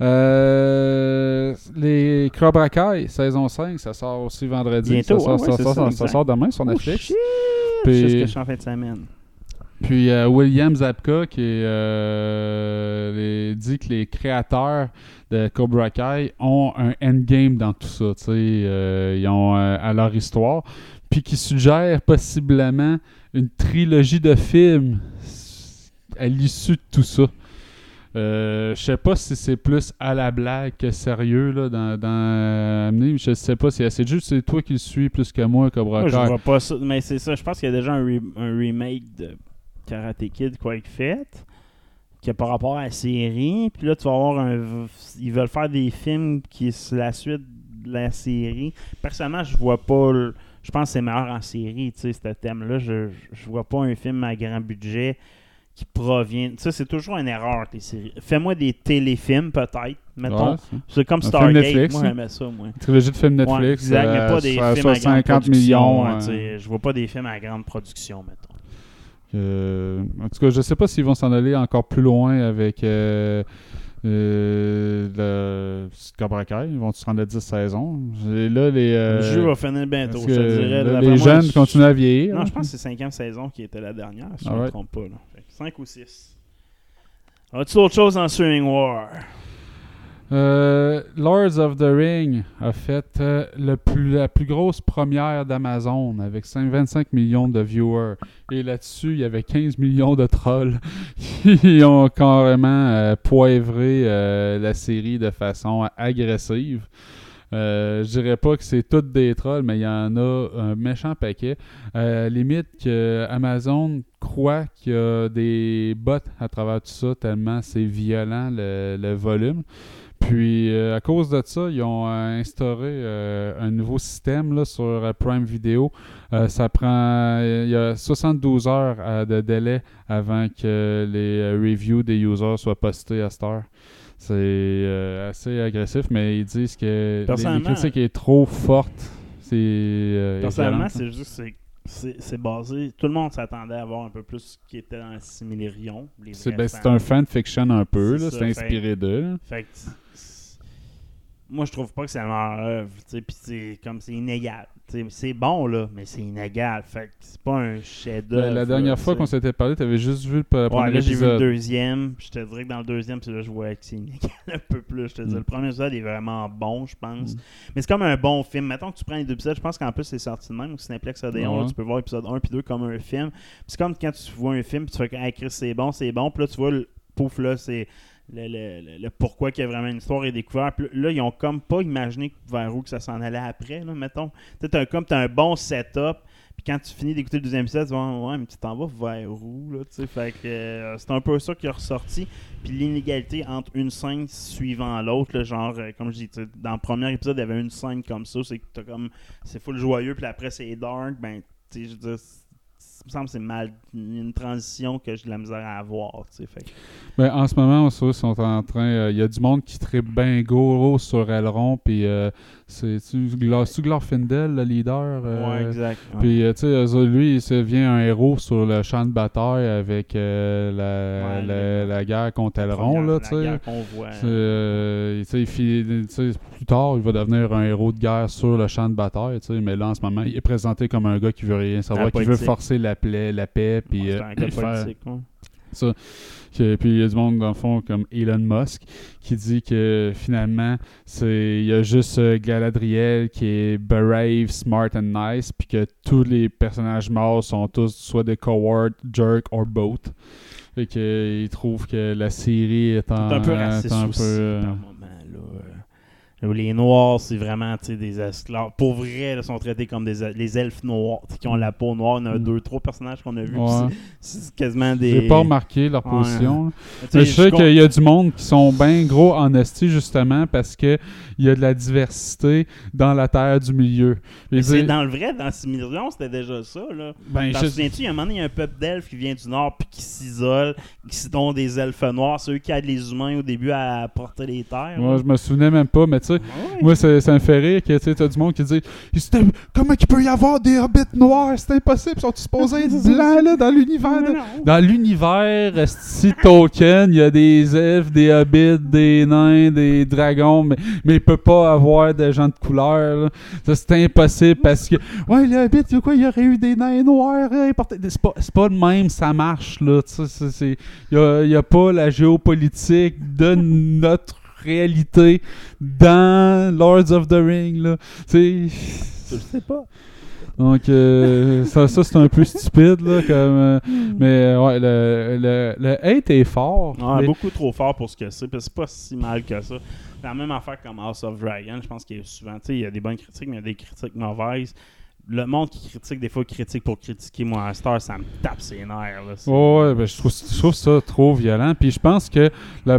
F: Euh, les Cobra Kai, saison 5, ça sort aussi vendredi.
E: Bientôt,
F: ça, sort,
E: ouais,
F: ça,
E: ça,
F: ça sort demain sur
E: Oh,
F: Netflix.
E: shit!
F: Puis-
E: C'est ce que je suis en fin de semaine.
F: Puis euh, William Zabka qui est, euh, les- dit que les créateurs de Cobra Kai ont un endgame dans tout ça. euh, ils ont euh, à leur histoire. Puis qui suggère possiblement une trilogie de films à l'issue de tout ça. Euh, je sais pas si c'est plus à la blague que sérieux là, dans, dans. Je sais pas si c'est juste c'est toi qui le suis plus que moi Cobra
E: Moi, je
F: Kai.
E: vois pas ça, mais c'est ça. Je pense qu'il y a déjà un, re- un remake de Karate Kid fait. qui a par rapport à la série. Puis là, tu vas avoir un. Ils veulent faire des films qui est la suite de la série. Personnellement, je vois pas. le- Je pense que c'est meilleur en série, tu sais, ce thème-là. Je, je vois pas un film à grand budget qui provient. Ça, c'est toujours une erreur, les séries. Fais-moi des téléfilms, peut-être. Mettons.
F: Ouais, c'est-
E: comme Stargate.
F: Netflix,
E: moi,
F: hein.
E: j'aimais ça, moi.
F: Une trilogie de films Netflix.
E: Ouais, exact, mais
F: euh,
E: pas des films à grande
F: 50
E: production,
F: millions.
E: hein, sais. Je vois pas des films à grande production, mettons.
F: Euh, en tout cas, je sais pas s'ils vont s'en aller encore plus loin avec euh, euh, le Cobra Kai. Ils vont se rendre à 10 saisons. Et là, les, euh,
E: le jeu va finir bientôt, je te dirais.
F: là, les jeunes
E: je-
F: continuent à vieillir.
E: Non, je pense que c'est cinquième saison qui était la dernière, si je ne me
F: Alright.
E: trompe pas. 5 ou 6. As-tu autre chose en Streaming War?
F: Euh, Lords of the Ring a fait euh, la plus grosse première d'Amazon avec 5 25 millions de viewers. Et là-dessus, il y avait 15 millions de trolls qui ont carrément euh, poivré la série de façon agressive. Euh, je dirais pas que c'est toutes des trolls, mais il y en a un méchant paquet. Euh, limite que Amazon croit qu'il y a des bots à travers tout ça, tellement c'est violent le, le volume. Puis, euh, à cause de ça, ils ont euh, instauré euh, un nouveau système là, sur euh, Prime Video. Ça prend. Il y a 72 heures de délai avant que les reviews des users soient postés à cette heure. C'est assez agressif, mais ils disent que
E: Personnellement-
F: critiques est trop forte. C'est.
E: Personnellement, c'est juste c'est- basé. Tout le monde s'attendait à voir un peu plus ce qui était dans Similirion. les
F: C'est ben, un fanfiction un peu,
E: C'est
F: inspiré d'eux.
E: Fait que moi je trouve pas que c'est la meilleure œuvre, tu sais, puis c'est comme c'est inégal. C'est bon là, mais c'est inégal. Fait que c'est pas un chef-d'œuvre.
F: La,
E: là,
F: dernière fois qu'on s'était parlé, t'avais juste vu le p-
E: Ouais,
F: premier
E: là, j'ai vu le deuxième. Je te dirais que dans le deuxième, c'est là je vois que c'est inégal un peu plus. Je te dis,
F: Mm.
E: le premier épisode est vraiment bon, je pense.
F: Mm.
E: Mais c'est comme un bon film. Mettons que tu prends les deux épisodes, je pense qu'en plus, c'est sorti de même au Cineplex Odéon.
F: Ouais.
E: tu peux voir épisode 1 puis 2 comme un film. C'est comme quand tu vois un film, puis tu fais hey, Chris, c'est bon, c'est bon. Puis là, tu vois, le pouf, là, c'est. Le, le- le- pourquoi qu'il y a vraiment une histoire est découvert. Puis là, ils ont comme pas imaginé vers où que ça s'en allait après, là, mettons. Tu sais, t'as un- bon setup, puis quand tu finis d'écouter le deuxième épisode, tu vas ouais, mais tu t'en vas vers où, là, tu sais. Fait que euh, c'est un peu ça qui est ressorti. Puis l'inégalité entre une scène suivant l'autre, genre, euh, comme je dis, dans le premier épisode, il y avait une scène comme ça, c'est que t'as comme, c'est full joyeux, puis après c'est dark, ben, tu sais, je me semble c'est mal, une transition que j'ai de la misère à avoir. Fait
F: en ce moment, on sont en train. euh, Il y a du monde qui tripe bien gros sur Elrond. Puis euh, c'est-tu Glorfindel, le leader euh,
E: ouais, exact. ouais.
F: Puis, euh, tu sais, lui, il se devient un héros sur le champ de bataille avec euh, la,
E: Ouais,
F: la, la guerre contre Elrond, là, tu sais. euh, plus tard, il va devenir un héros de guerre sur le champ de bataille, tu sais, mais là, en ce moment, il est présenté comme un gars qui veut rien savoir, qui veut forcer la, plaie, la paix, puis
E: c'est ouais.
F: que- puis il y a du monde, dans le fond, comme Elon Musk, qui dit que finalement, c'est il y a juste euh, Galadriel qui est brave, smart and nice, puis que tous les personnages morts sont tous soit des cowards, jerk or both. Et qu'il trouve que la série est en,
E: un peu raciste
F: un
E: aussi,
F: peu,
E: moment, là. Les Noirs, c'est vraiment des esclaves. Pour vrai, ils sont traités comme des les elfes noirs qui ont la peau noire. Il y en a
F: Mm.
E: deux, trois personnages qu'on a vus.
F: Ouais.
E: c'est- quasiment des.
F: J'ai pas remarqué leur position. Mais je sais qu'il y a du monde qui sont bien gros en esti justement parce que il y a de la diversité dans la terre du milieu.
E: Mais c'est dans le vrai, dans Simillion, c'était déjà ça. Là.
F: ben,
E: T'en
F: je-
E: souviens-tu, il y a un moment il y a un peuple d'elfes qui vient du nord puis qui s'isole, qui sont des elfes noirs, ceux qui aident les humains au début à porter les terres.
F: Moi, je me souvenais même pas, mais tu sais,
E: Ouais.
F: moi, ça, ça me fait rire que tu t'as du monde qui dit Comment il peut y avoir des hobbits noirs? C'est impossible, ils sont supposés être blancs là, dans l'univers. De-. Dans l'univers, esti Tolkien, il y a des elfes, des hobbits, des nains, des dragons, mais, peut pas avoir des gens de couleur. là. Ça, c'est impossible parce que, ouais, il y a quoi Il y aurait eu des nains noirs. C'est pas, pas le même, ça marche. là. Tu Il y a, y a pas la géopolitique de notre réalité dans Lords of the Ring. Là. Tu sais,
E: Je sais pas.
F: donc, euh, ça, ça c'est un peu stupide, là, comme... euh, mais, ouais, le, le, le hate est fort. Mais-
E: beaucoup trop fort pour ce que c'est, puis c'est pas si mal que ça. La même affaire comme House of Dragon, je pense qu'il y a souvent, tu sais, il y a des bonnes critiques, mais il y a des critiques mauvaises. le monde qui critique, des fois, critique pour critiquer. Moi, Star, ça me tape ses nerfs. Là. C'est-
F: Ouais, ben, je, trouve, ça trop violent. Puis je pense que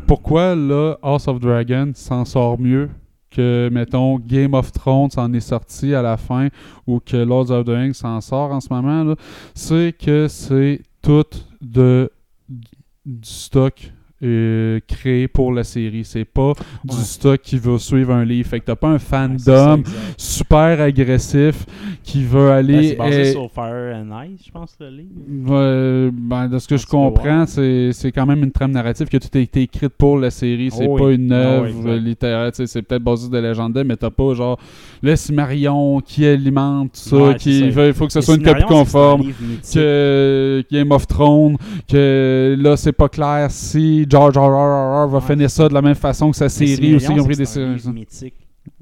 F: pourquoi House of Dragon s'en sort mieux que, mettons, Game of Thrones s'en est sorti à la fin ou que Lords of the Rings s'en sort en ce moment, c'est que c'est tout de, du stock euh, créé pour la série. C'est pas du stock qui veut suivre un livre. Fait que t'as pas un
E: Ouais, c'est ça,
F: fandom super agressif qui veut
E: Ben,
F: aller...
E: c'est basé
F: eh,
E: sur Fire and Ice, je pense, le livre.
F: Ben, de ce que je comprends, c'est, quand même une trame narrative qui a tout été écrite pour la série. C'est
E: Oh
F: pas
E: oui.
F: une
E: Ah
F: œuvre
E: oui,
F: euh, littéraire. C'est peut-être basé sur des légendes, mais t'as pas genre le Cimarion qui alimente tout ça,
E: Ouais,
F: qui il faut que ce soit une copie conforme.
E: mythique.
F: Que Game of Thrones, que là c'est pas clair si George R. R. R. va
E: Ouais,
F: finir ça de la même façon que sa série aussi.
E: C'est un
F: séries.
E: livre mythique.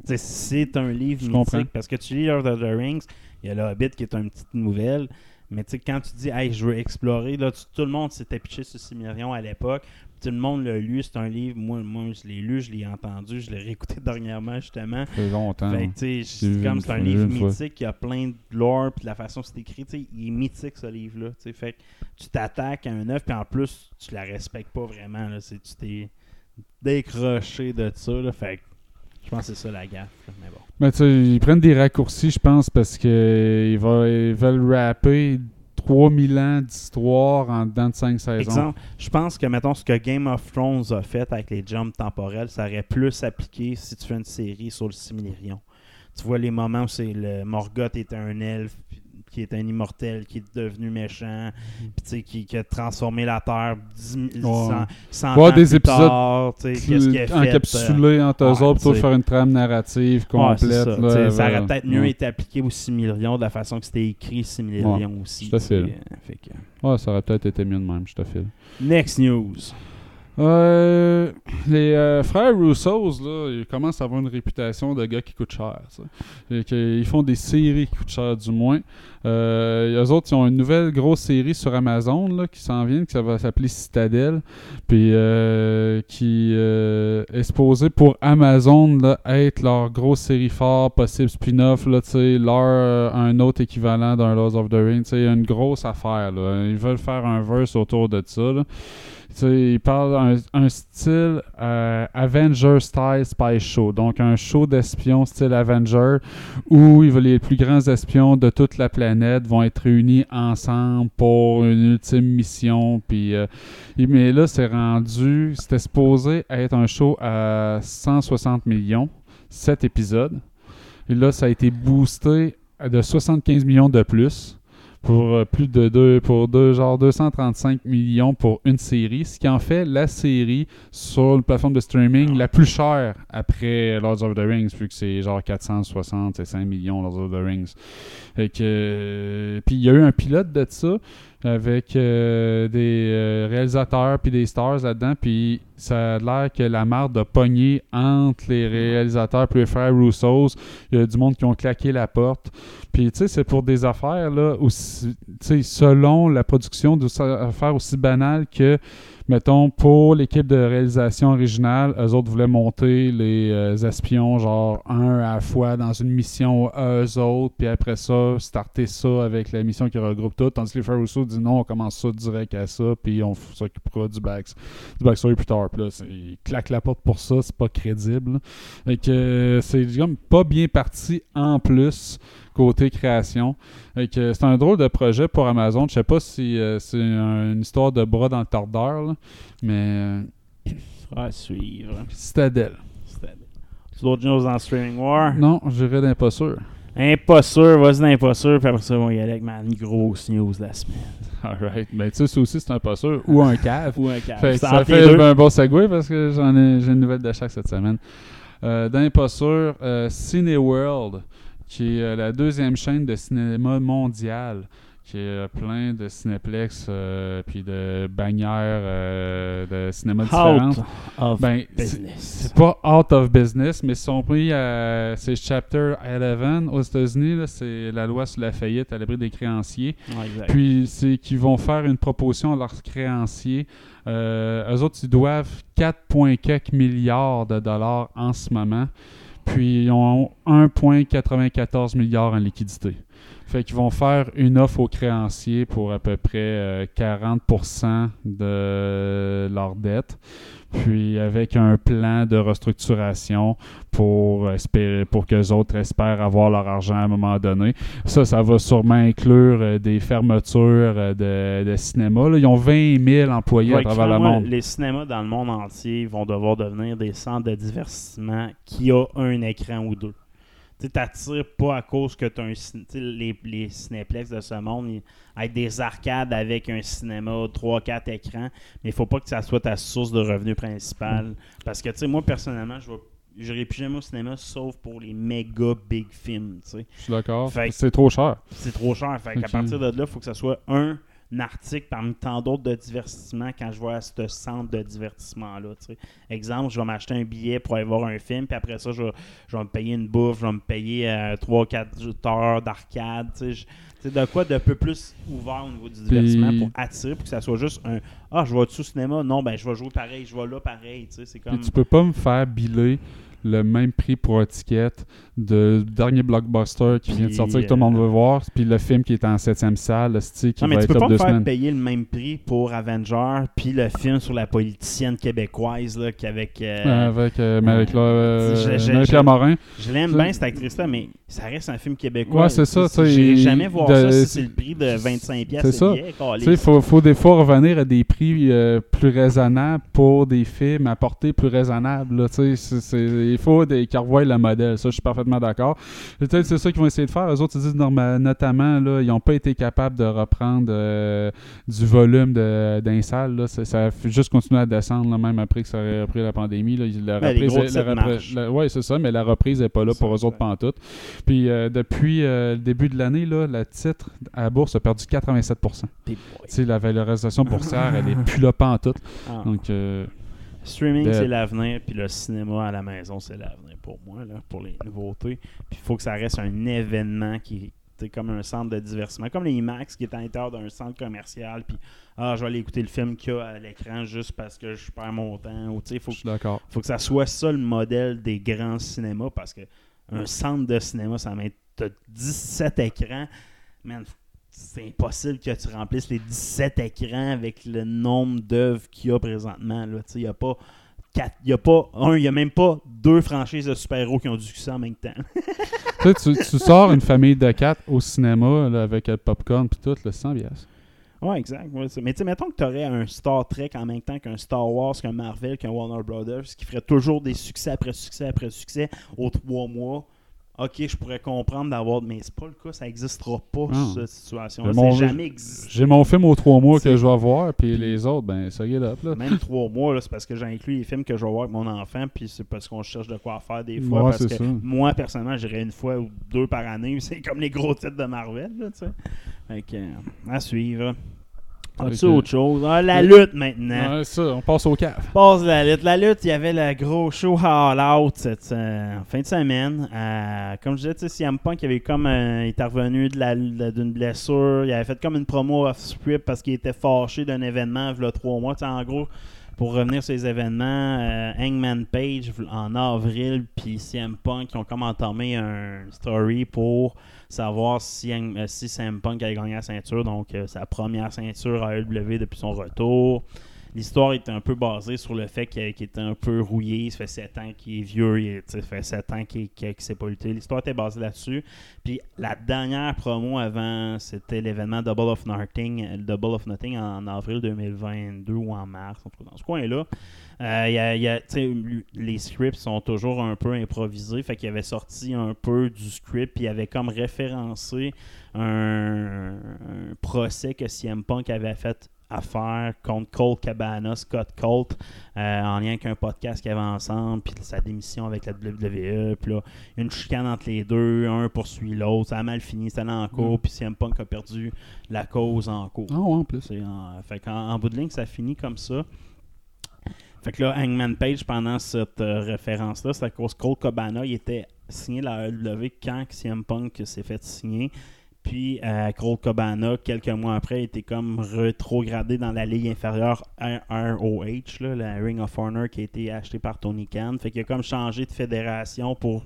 E: C'est un livre
F: Je
E: mythique
F: comprends.
E: parce que tu lis Lord of the Rings, il y a le Hobbit qui est une petite nouvelle, mais tu sais, quand tu dis hey, je veux explorer, là, tout le monde s'était pitché sur Silmarillion à l'époque, tout le monde l'a lu, c'est un livre, moi, moi je l'ai lu, je l'ai entendu, je l'ai réécouté dernièrement justement.
F: Ça fait longtemps.
E: Fait que, c'est comme c'est un livre mythique, il y a plein de lore, puis de la façon que c'est écrit, il est mythique ce livre-là. Fait que tu t'attaques à un œuvre, puis en plus, tu la respectes pas vraiment. Là, c'est- tu t'es décroché de ça. Là, fait que je pense que c'est ça la gaffe. Mais bon.
F: Mais tu sais, ils prennent des raccourcis, je pense, parce que ils, va- ils veulent rapper 3000 ans d'histoire en dedans de 5 saisons.
E: Exemple, je pense que, mettons, ce que Game of Thrones a fait avec les jumps temporels, ça aurait plus appliqué si tu fais une série sur le Similérion. Tu vois les moments où c'est le Morgoth est un elfe, qui est un immortel, qui est devenu méchant, puis qui, qui a transformé la Terre 10 100, 100
F: Ouais,
E: ans
F: des
E: plus
F: épisodes
E: tard, qu'est-ce qu'il a fait. euh,
F: encapsulé entre eux
E: ouais,
F: autres
E: sais.
F: faire une trame narrative
E: Ouais,
F: complète.
E: ça.
F: là,
E: aurait peut-être mieux
F: ouais.
E: été appliqué au Similérion de la façon que c'était écrit Similérion aussi.
F: tout à
E: tu sais,
F: fait.
E: euh, fait que-
F: Ouais, ça aurait peut-être été mieux de même, je te file.
E: Next news.
F: Euh, les euh, frères Russos, là, ils commencent à avoir une réputation de gars qui coûtent cher. ça. Ils font des séries qui coûtent cher, du moins. Euh, eux autres, ils ont une nouvelle grosse série sur Amazon là, qui s'en vient, qui va s'appeler Citadel, puis euh, qui euh, est supposée pour Amazon être leur grosse série phare, possible spin-off, leur un autre équivalent d'un Lords of the Rings. sais, une grosse affaire. Ils veulent faire un verse autour de ça. Il parle d'un un style euh, Avenger style spy show, donc un show d'espions style Avenger où les plus grands espions de toute la planète vont être réunis ensemble pour une ultime mission. Puis, euh, mais là, c'est rendu, c'était supposé être un show à 160 millions, 7 épisodes. Et là, ça a été boosté de 75 millions de plus pour euh, plus de deux, pour deux, genre 235 millions pour une série, ce qui en fait la série sur une plateforme de streaming la plus chère après Lords of the Rings, vu que c'est genre 465 millions Lords of the Rings. Fait que, euh, puis il y a eu un pilote de ça avec euh, des euh, réalisateurs puis des stars là-dedans, puis ça a l'air que la marde a pogné entre les réalisateurs puis les frères Russos. Il y a du monde qui ont claqué la porte. Puis, tu sais, c'est pour des affaires, là, aussi, selon la production, des affaires aussi banales que, mettons, pour l'équipe de réalisation originale, eux autres voulaient monter les euh, espions, genre, un à la fois dans une mission eux autres, puis après ça, starter ça avec la mission qui regroupe tout. Tandis que les frères Rousseau disent non, on commence ça direct à ça, puis on s'occupera du, back, du backstory plus tard. Puis là, ils claquent la porte pour ça, c'est pas crédible. Fait que euh, c'est comme pas bien parti en plus côté création. C'est un drôle de projet pour Amazon. Je sais pas si euh, c'est un- une histoire de bras dans le tordeur, là, mais euh,
E: À suivre.
F: Citadel.
E: Tu d'autres news dans Streaming War?
F: Non, pas sûr.
E: Imposture, vas-y dans Imposture, puis après ça, on y aller avec ma grosse news de la semaine.
F: Alright. Mais tu sais, ça aussi, c'est un pas sûr. Ou un cave.
E: Ou un cave.
F: Fait ça fait
E: deux.
F: un bon segue parce que j'en ai, j'ai une nouvelle de chaque cette semaine. Euh, dans les pas sûrs, euh, Cineworld, qui est euh, la deuxième chaîne de cinéma mondial, qui est euh, plein de cinéplex euh, puis de bannières euh, de cinéma différentes.
E: Out of
F: Ben, c'est-
E: business.
F: c'est pas out of business, mais ils sont pris à. C'est Chapter 11 aux États-Unis, là, c'est la loi sur la faillite à l'abri des créanciers.
E: Ouais, exact.
F: Puis c'est qu'ils vont faire une proposition à leurs créanciers. Euh, eux autres, ils doivent 4,4 milliards de dollars en ce moment. Puis ils ont 1,94 milliards en liquidité. Fait qu'ils vont faire une offre aux créanciers pour à peu près euh, 40% de leur dette. Puis avec un plan de restructuration pour espérer pour que les autres espèrent avoir leur argent à un moment donné. Ça, ça va sûrement inclure euh, des fermetures euh, de, de cinéma. là. Ils ont 20 000 employés
E: Ouais,
F: à travers le monde.
E: Les cinémas dans le monde entier vont devoir devenir des centres de divertissement qui a un écran ou deux. Tu t'attires pas à cause que tu as un les, les cinéplex de ce monde, être des arcades avec un cinéma 3-4 écrans, mais il faut pas que ça soit ta source de revenus principale. Parce que tu sais, moi personnellement, je vais J'irai plus jamais au cinéma sauf pour les méga big films.
F: Je suis d'accord. C'est trop cher.
E: C'est trop cher. Fait qu'à partir de là, il faut que ça soit un article parmi tant d'autres de divertissement quand je vais à ce centre de divertissement-là. Exemple, je vais m'acheter un billet pour aller voir un film, puis après ça, je, vais- je vais me payer une bouffe, je vais me payer 3-4 heures d'arcade. de quoi de peu plus ouvert au niveau du divertissement pour attirer, pour que ça soit juste un Ah, je vais au cinéma. Non, ben je vais jouer pareil, je vais là pareil. tu sais, C'est comme.
F: Puis tu peux pas me faire biller le même prix pour un ticket de dernier blockbuster qui vient de sortir que tout le monde
E: euh,
F: veut voir, puis le film qui est en septième salle, le style qui
E: Non, mais
F: va
E: tu
F: être
E: peux pas me faire
F: semaines.
E: payer le même prix pour Avenger, puis le film sur la politicienne québécoise, là, qu'avec. euh,
F: Avec euh, Marie-Claire euh,
E: j'ai- j'ai- j'ai-
F: Morin.
E: Je l'aime bien, cette actrice-là, mais ça reste un film québécois.
F: Ouais, c'est ça, tu
E: n'irai jamais voir
F: de-
E: ça si c'est le prix de 25$ piastres
F: c'est ça. Tu il faut, faut des fois revenir à des prix euh, plus raisonnables pour des films à portée plus raisonnable. là. Tu sais, c'est- c'est- il faut des, qu'ils revoient le modèle. Ça, je suis parfaitement d'accord. Peut-être c'est ça qu'ils vont essayer de faire. Eux autres, ils disent notamment, là, ils n'ont pas été capables de reprendre euh, du volume d'un salle. Là. Ça, ça a juste continuer à descendre, là, même après que ça aurait repris la pandémie. Là. La reprise, la
E: marchent.
F: la- ouais, c'est ça, mais la reprise n'est pas là pour eux autres pantoute. Puis euh, depuis euh, le début de l'année, là, le titre à la bourse a perdu 87
E: Puis, boy.
F: tu sais, la valorisation boursière, elle est plus là pas en tout.
E: Ah.
F: Donc, euh,
E: Streaming, c'est l'avenir, puis le cinéma à la maison, c'est l'avenir pour moi, là, pour les nouveautés. Puis il faut que ça reste un événement qui est comme un centre de divertissement, comme les IMAX qui est à l'intérieur d'un centre commercial, puis ah, je vais aller écouter le film qu'il y a à l'écran juste parce que je perds mon temps. Ou, faut
F: je suis d'accord.
E: faut que ça soit ça le modèle des grands cinémas parce que un centre de cinéma, ça met t'as 17 écrans. Man, c'est impossible que tu remplisses les 17 écrans avec le nombre d'œuvres qu'il y a présentement. Il n'y a pas quatre, y a pas un, il n'y a même pas deux franchises de super-héros qui ont du succès en même temps.
F: tu, sais, tu, sors une famille de quatre au cinéma là, avec le popcorn puis tout, le 100 piastres.
E: Ouais, exact. ouais, mais tu sais, mettons que tu aurais un Star Trek en même temps qu'un Star Wars, qu'un Marvel, qu'un Warner Brothers, qui ferait toujours des succès après succès après succès aux trois mois. Ok, je pourrais comprendre d'avoir. Mais c'est pas le cas, ça n'existera pas,
F: Ah.
E: cette situation.
F: Mais
E: Ça
F: mon-
E: jamais existé.
F: J'ai mon film aux trois mois que je vais voir, puis les autres, ben, ça y est là.
E: Même trois mois, c'est parce que j'inclus les films que je vais voir avec mon enfant, puis c'est parce qu'on cherche de quoi faire des fois.
F: Ouais,
E: parce
F: c'est
E: que
F: ça.
E: moi, personnellement, j'irais une fois ou deux par année. C'est comme les gros titres de Marvel, là, tu sais. Fait que, euh, à suivre. Autre chose? Ah, la lutte maintenant.
F: Ouais, ça, on passe au cave.
E: Passe la lutte. La lutte, il y avait le gros show All Out cette euh, fin de semaine. Euh, comme je disais, tu sais, CM Punk il avait comme euh, il était revenu d'une blessure. Il avait fait comme une promo off-script parce qu'il était fâché d'un événement il y a trois mois. En gros, pour revenir sur les événements, euh, Hangman Page en avril, puis CM Punk ont comme entamé un story pour savoir si, euh, CM Punk allait gagner la ceinture, donc euh, sa première ceinture à AEW depuis son retour. L'histoire est un peu basée sur le fait qu'il était un peu rouillé. Ça fait 7 ans qu'il est vieux. il Ça fait 7 ans qu'il qu'il s'est pas lutté. L'histoire était basée là-dessus. Puis la dernière promo avant, c'était l'événement Double of Nothing, Double of Nothing en avril 2022 ou en mars, en dans ce coin-là. Euh, les scripts sont toujours un peu improvisés. Fait qu'il avait sorti un peu du script. Puis il avait comme référencé un, un procès que CM Punk avait fait à faire contre Colt Cabana, Scott Colt, euh, en lien avec un podcast qu'ils avaient ensemble, puis sa démission avec la WWE, puis là, une chicane entre les deux, un poursuit l'autre, ça a mal fini, c'était allé en cours,
F: Mm.
E: puis CM Punk a perdu la cause en cours.
F: Ah, ouais, en plus.
E: En, fait qu'en en bout de ligne, ça finit comme ça. Fait que là, Hangman Page, pendant cette euh, référence-là, c'est à cause Cole Cabana, il était signé la AEW quand CM Punk s'est fait signer. Puis euh, Cole Cabana, quelques mois après, était comme rétrogradé dans la ligue inférieure ROH, là, la Ring of Honor qui a été acheté par Tony Khan. Fait qu'il a comme changé de fédération pour.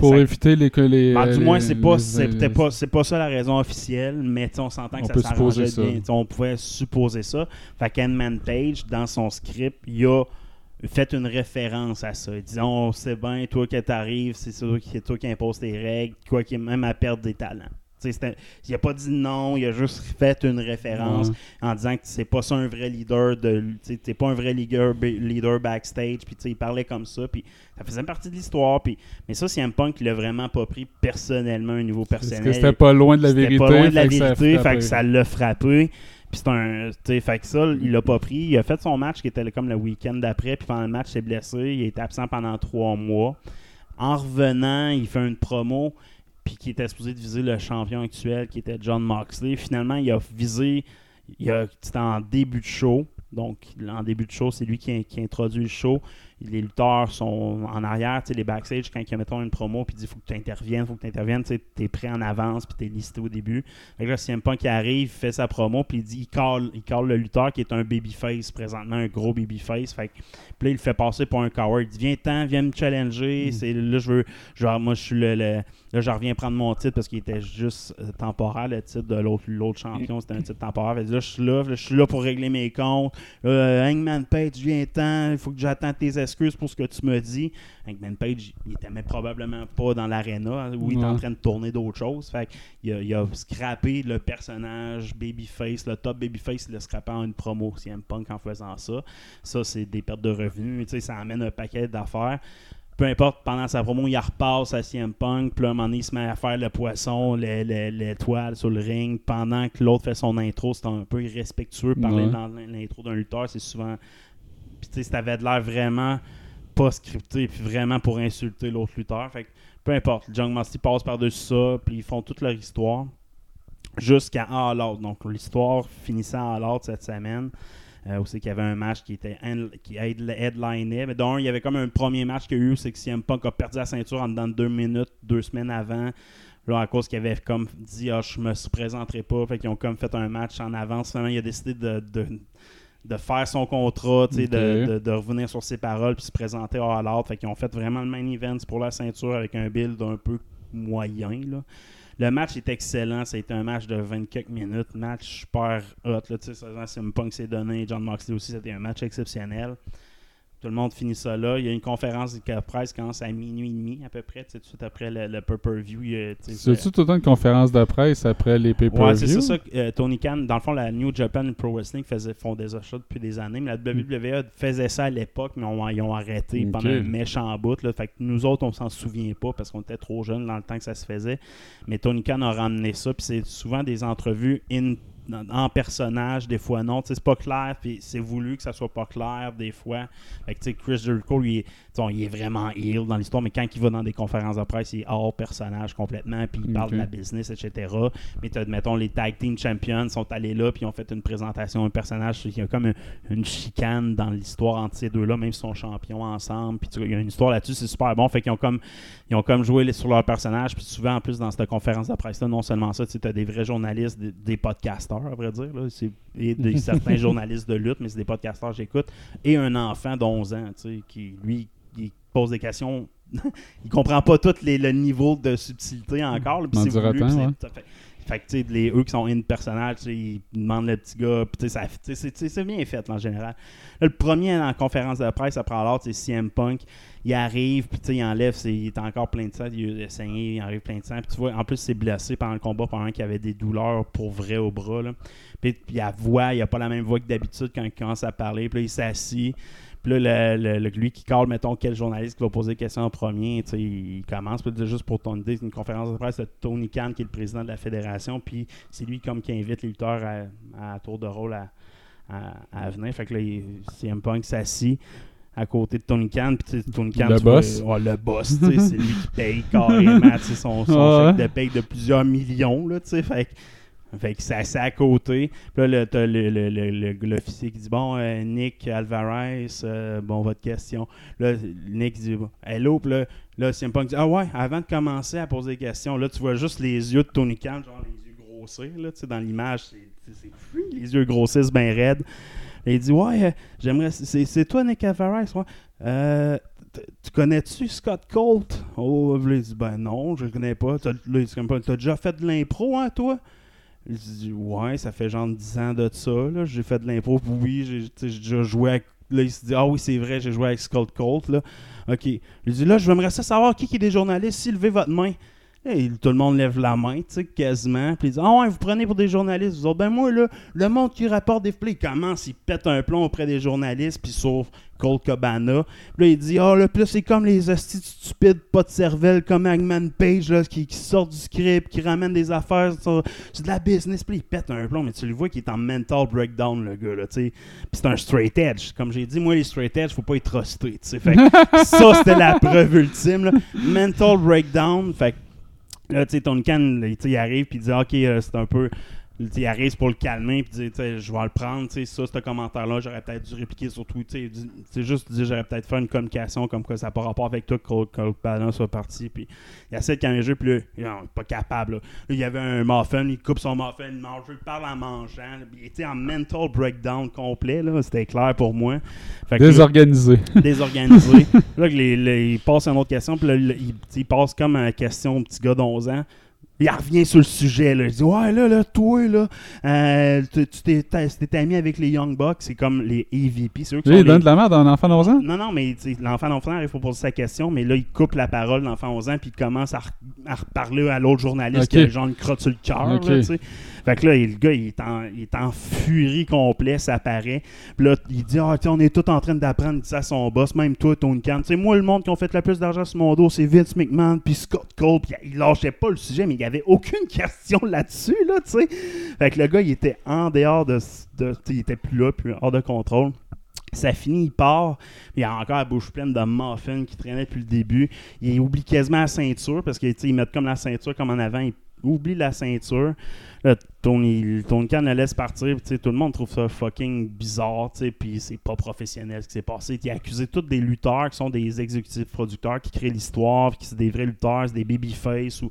F: Pour
E: ça-
F: éviter les. que les
E: Ben, du
F: les-
E: moins, c'est pas,
F: les-
E: pas, pas ça la raison officielle, mais on s'entend que
F: On
E: ça s'arrangeait bien. On pouvait supposer ça. Fait qu'Endman Page, dans son script, il a fait une référence à ça. Disons, c'est bien, toi que t'arrives, c'est toi qui, toi qui impose tes règles, quoi qu'il même à perdre des talents. Il a pas dit non, il a juste fait une référence en disant que c'est pas ça un vrai leader de t'es pas un vrai leader, leader backstage puis il parlait comme ça puis ça faisait partie de l'histoire puis mais ça CM Punk l'a vraiment pas pris personnellement un niveau
F: Parce
E: personnel
F: que c'était pas loin de la
E: C'était
F: vérité.
E: pas loin de la
F: fait que ça a
E: vérité fait que ça l'a frappé puis c'est un tu fait que ça il l'a pas pris il a fait son match qui était comme le week-end d'après puis pendant le match il s'est blessé il était absent pendant trois mois en revenant il fait une promo puis qui était supposé viser le champion actuel qui était John Moxley. Finalement, il a visé, c'était en début de show. Donc, en début de show, c'est lui qui, qui introduit le show. Les lutteurs sont en arrière, tu sais, les backstage, quand il y a, mettons, une promo, puis il dit faut que tu interviennes, faut que tu interviennes, tu t'es prêt en avance, puis t'es listé au début. Fait que là, CM Punk qui arrive, fait sa promo, puis il dit, il call, il call le lutteur qui est un babyface, présentement, un gros babyface. Fait que, puis là, il le fait passer pour un coward. Il dit, viens-t'en, viens me challenger. C'est, là, je veux, genre, moi, je suis le, le- Là, je reviens prendre mon titre parce qu'il était juste euh, temporaire, le titre de l'autre, l'autre champion. C'était un titre temporaire. Fait que là, je suis là, je suis là pour régler mes comptes. Euh, Hangman Page, viens-t'en. Il faut que j'attende tes excuses pour ce que tu me dis. Hangman Page, il était même probablement pas dans l'aréna hein, où il était en train de tourner d'autres choses. Fait qu'il a, il a scrappé le personnage Babyface, le top Babyface, il l'a scrappé en une promo CM Punk en faisant ça. Ça, c'est des pertes de revenus. Tu sais, ça amène un paquet d'affaires peu importe, pendant sa promo, il repasse à CM Punk, puis là, un moment donné, il se met à faire le poisson, le- le- l'étoile sur le ring, pendant que l'autre fait son intro. C'est un peu irrespectueux de parler
F: Ouais.
E: dans l'intro d'un lutteur, c'est souvent... Puis tu sais, ça avait de l'air vraiment pas scripté, puis vraiment pour insulter l'autre lutteur. Fait que, peu importe, John Moxley passe par-dessus ça, puis ils font toute leur histoire jusqu'à All Out. Donc l'histoire finissait à All Out cette semaine. Euh, aussi qu'il y avait un match qui était qui head- headlinait. Mais d'un, il y avait comme un premier match qu'il y a eu, c'est que CM Punk a perdu la ceinture en dedans de deux minutes, deux semaines avant. Là, à cause qu'il avait comme dit Ah, je me présenterai pas. Fait qu'ils ont comme fait un match en avance. Finalement, il a décidé de, de faire son contrat, de,
F: Ok.
E: de- de revenir sur ses paroles puis se présenter à Out. Fait qu'ils ont fait vraiment le main event pour la ceinture avec un build un peu moyen. Là. Le match est excellent. Ça a été un match de 24 minutes. Match super hot. Là, tu sais, ça, CM Punk s'est donné. John Moxley aussi. C'était un match exceptionnel. Tout le monde finit ça là. Il y a une conférence de presse qui commence à minuit et demi à peu près. Tout de suite après le, le pay-per-view.
F: C'est-tu tout le temps une conférence de presse après les pay-per-view?
E: Ouais, c'est ça, euh, Tony Khan, dans le fond, la New Japan Pro Wrestling faisait, font des achats depuis des années, mais la WWE faisait ça à l'époque, mais on- ils ont arrêté pendant un méchant bout. Là, fait que nous autres, on s'en souvient pas parce qu'on était trop jeunes dans le temps que ça se faisait. Mais Tony Khan a ramené ça, puis c'est souvent des entrevues in- en- en personnage, des fois non. C'est pas clair, puis c'est voulu que ça soit pas clair des fois. Fait que, tu sais, Chris Jericho, lui, il est, vraiment heel dans l'histoire, mais quand il va dans des conférences de presse, il est hors personnage complètement, puis il parle de la business, etc. Mais mettons, les tag team champions sont allés là, puis ils ont fait une présentation, un personnage, il y a comme un- une chicane dans l'histoire entre ces deux-là, même s'ils sont champions ensemble, puis il y a une histoire là-dessus, c'est super bon. Fait qu'ils ont comme, ils ont comme joué sur leur personnage, puis souvent, en plus, dans cette conférence de presse-là, non seulement ça, tu as des vrais journalistes, des, des podcasteurs, à vrai dire, là, c'est, et des, certains journalistes de lutte, mais c'est des podcasteurs, j'écoute, et un enfant d'11 ans, tu sais, qui, lui, il pose des questions il comprend pas tout les- le niveau de subtilité encore. là, c'est voulu, c'est- fait, fait que, tu sais, les, eux qui sont in personnage, ils demandent le petit gars, puis tu sais, c'est- c'est c'est bien fait là, en général. Là, le premier en conférence de presse après l'autre, c'est CM Punk. Il arrive, puis il enlève, il est encore plein de sang, il a saigné, il arrive plein de sang. Puis tu vois, en plus, c'est blessé pendant le combat, pendant qu'il avait des douleurs pour vrai au bras. Là. Puis, la voix, il a pas la même voix que d'habitude quand il commence à parler. Puis là, il s'assit. Puis là, le, lui qui call, mettons, quel journaliste qui va poser des questions en premier, il commence. Puis juste pour ton idée, c'est une conférence de presse de Tony Khan, qui est le président de la fédération. Puis c'est lui comme qui invite les lutteurs à, tour de rôle à, à, venir. Fait que là, CM Punk s'assit à côté de Tony Khan. Puis Tony Khan,
F: Le
E: tu vois,
F: boss.
E: ouais, le boss, tu sais, c'est lui qui paye carrément son, son
F: Ah
E: chèque
F: ouais.
E: de paye de plusieurs millions. Là, tu sais, fait que fait que c'est assez à côté. Puis là, le- t'as le- le- le- le- l'officier qui dit Bon, euh, Nick Alvarez, euh, bon, votre question. Là, Nick dit Hello. Puis là, là CM Punk dit Ah ouais, avant de commencer à poser des questions, là, tu vois juste les yeux de Tony Khan, genre les yeux grossir. Là, tu sais, dans l'image, c'est fou, les yeux grossissent bien raides. Il dit Ouais, euh, j'aimerais. C'est toi, Nick Alvarez. Euh, tu connais-tu Scott Colt? Oh, il dit Ben non, je le connais pas. Là, il T'as déjà fait de l'impro, hein, toi? Il dit Ouais, ça fait genre 10 ans de ça. J'ai fait de l'impro. Oui, j'ai déjà joué avec. Là, il se dit Ah oui, c'est vrai, j'ai joué avec Scott Colt. Ok. Il dit Là, je voudrais ça savoir qui, qui est des journalistes. Si levez votre main. Et tout le monde lève la main, tu sais, quasiment. Puis il dit Ah ouais, vous prenez pour des journalistes. Vous autres, ben moi, là, le monde qui rapporte des plays, il commence, il pète un plomb auprès des journalistes, puis sauf Colt Cabana. Puis là, il dit Ah là, puis là, c'est comme les hosties stupides, pas de cervelle, comme Hangman Page, là, qui, qui sortent du script, qui ramènent des affaires sur, sur de la business. Puis il pète un plomb, mais tu le vois qu'il est en mental breakdown, le gars, là, tu sais. Puis c'est un straight edge. Comme j'ai dit, moi, les straight edge, faut pas être trusté, tu sais. Fait que ça, c'était la preuve ultime, là. Mental breakdown. Fait que Là, tu sais, sais, il arrive puis il dit OK, euh, c'est un peu. Il arrive pour le calmer puis il dit tu sais, Je vais le prendre. tu sais, Ça, ce commentaire-là, j'aurais peut-être dû répliquer sur Twitter. C'est juste dire J'aurais peut-être fait une communication comme quoi ça n'a pas rapport avec toi que Colt Cabana soit parti. Puis il essaie de calmer le jeu, puis là, il est pas capable. Là. Là, il y avait un muffin, il coupe son muffin, il mange, il parle en mangeant. là, il était en mental breakdown complet. là, C'était clair pour moi. Fait que là-
F: Désorganisé.
E: désorganisé. là, que les- les- il passe à une autre question, puis là, il, passe comme à la question au petit gars d'11 ans. Il revient sur le sujet. Là. Il dit Ouais, là, là toi, là, euh, tu t'es ami avec les Young Bucks, c'est comme les EVP. C'est eux qui sont
F: il donne de la merde à un enfant de 11 ans?
E: non, non, mais l'enfant d'enfant, il faut poser sa question, mais là, il coupe la parole de l'enfant 11 ans, puis il commence à, re- à reparler à l'autre journaliste
F: Ok.
E: qui a genre une crotte sur le cœur.
F: Ok.
E: là, tu sais. Fait que là, il- le gars, il est en, il est en furie complet, ça paraît. Puis là, il dit Ah, sais, on est tous en train d'apprendre ça à son boss, même toi, Tony Khan. Tu sais, moi, le monde qui ont fait le plus d'argent sur mon dos, c'est Vince McMahon, puis Scott Cole. Puis il lâchait pas le sujet, mais il avait aucune question là-dessus, là, tu sais. Fait que le gars, il était en dehors de. de il était plus là, plus hors de contrôle. Ça finit, il part. Il a encore la bouche pleine de muffins qui traînait depuis le début. Il oublie quasiment la ceinture parce qu'ils mettent comme la ceinture comme en avant. Il oublie la ceinture. Là, Tony, Tony laisse partir. tout le monde trouve ça fucking bizarre. Puis c'est pas professionnel ce qui s'est passé. Il a accusé tous des lutteurs qui sont des exécutifs producteurs qui créent l'histoire, qui sont des vrais lutteurs, des babyface ou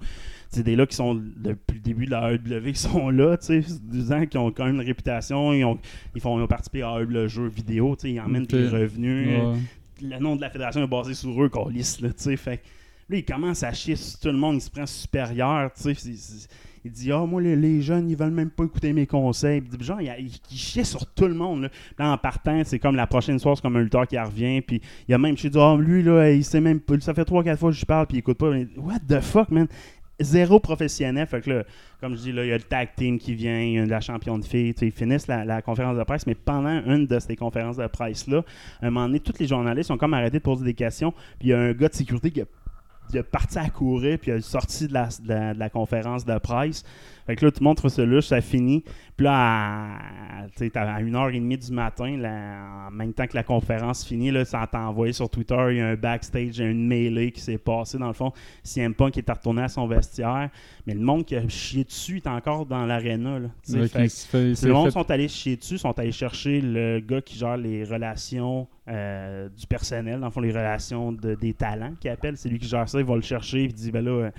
E: c'est des là qui sont depuis le début de la AEW qui sont là, tu sais, gens qui ont quand même une réputation, ils ont, ils font ils ont participé à AEW, le jeu vidéo, tu sais, ils emmènent
F: Ok.
E: des revenus,
F: Ouais.
E: le nom de la fédération est basé sur eux, qu'on lisse, là, tu sais, fait là, il commence à chier sur tout le monde, il se prend supérieur, tu sais, il dit, ah, moi, les, les jeunes, ils veulent même pas écouter mes conseils. Puis, genre, il, il, il chiait sur tout le monde. Là, Là, en partant, c'est comme la prochaine soirée, c'est comme un lutteur qui revient. Puis, il a même chez dit, ah, lui, là, il sait même pas. Ça fait 3-4 fois que je parle, puis il écoute pas. Mais, What the fuck, man? Zéro professionnel. Fait que là, comme je dis, là, il y a le tag team qui vient, il y a la championne de filles. Ils finissent la, conférence de presse, mais pendant une de ces conférences de presse-là, à un moment donné, tous les journalistes ont comme arrêté de poser des questions. Puis il y a un gars de sécurité qui a, il a parti à courir, puis il est sorti de la conférence de presse. Fait que là, tout le monde trouve ça louche, ça finit. Puis là, à, tu à 1h30 du matin, là, en même temps que la conférence finit, là, ça t'a envoyé sur Twitter, il y a un backstage, il y a une mêlée qui s'est passée. Dans le fond, CM Punk est retourné à son vestiaire, mais le monde qui a chié dessus est encore dans l'aréna. tu.
F: Ouais,
E: le monde
F: fait-
E: sont allés chier dessus, sont allés chercher le gars qui gère les relations euh, du personnel, dans le fond, les relations de- des talents qui appelle. C'est lui qui gère ça, il va le chercher, il dit ben là, euh,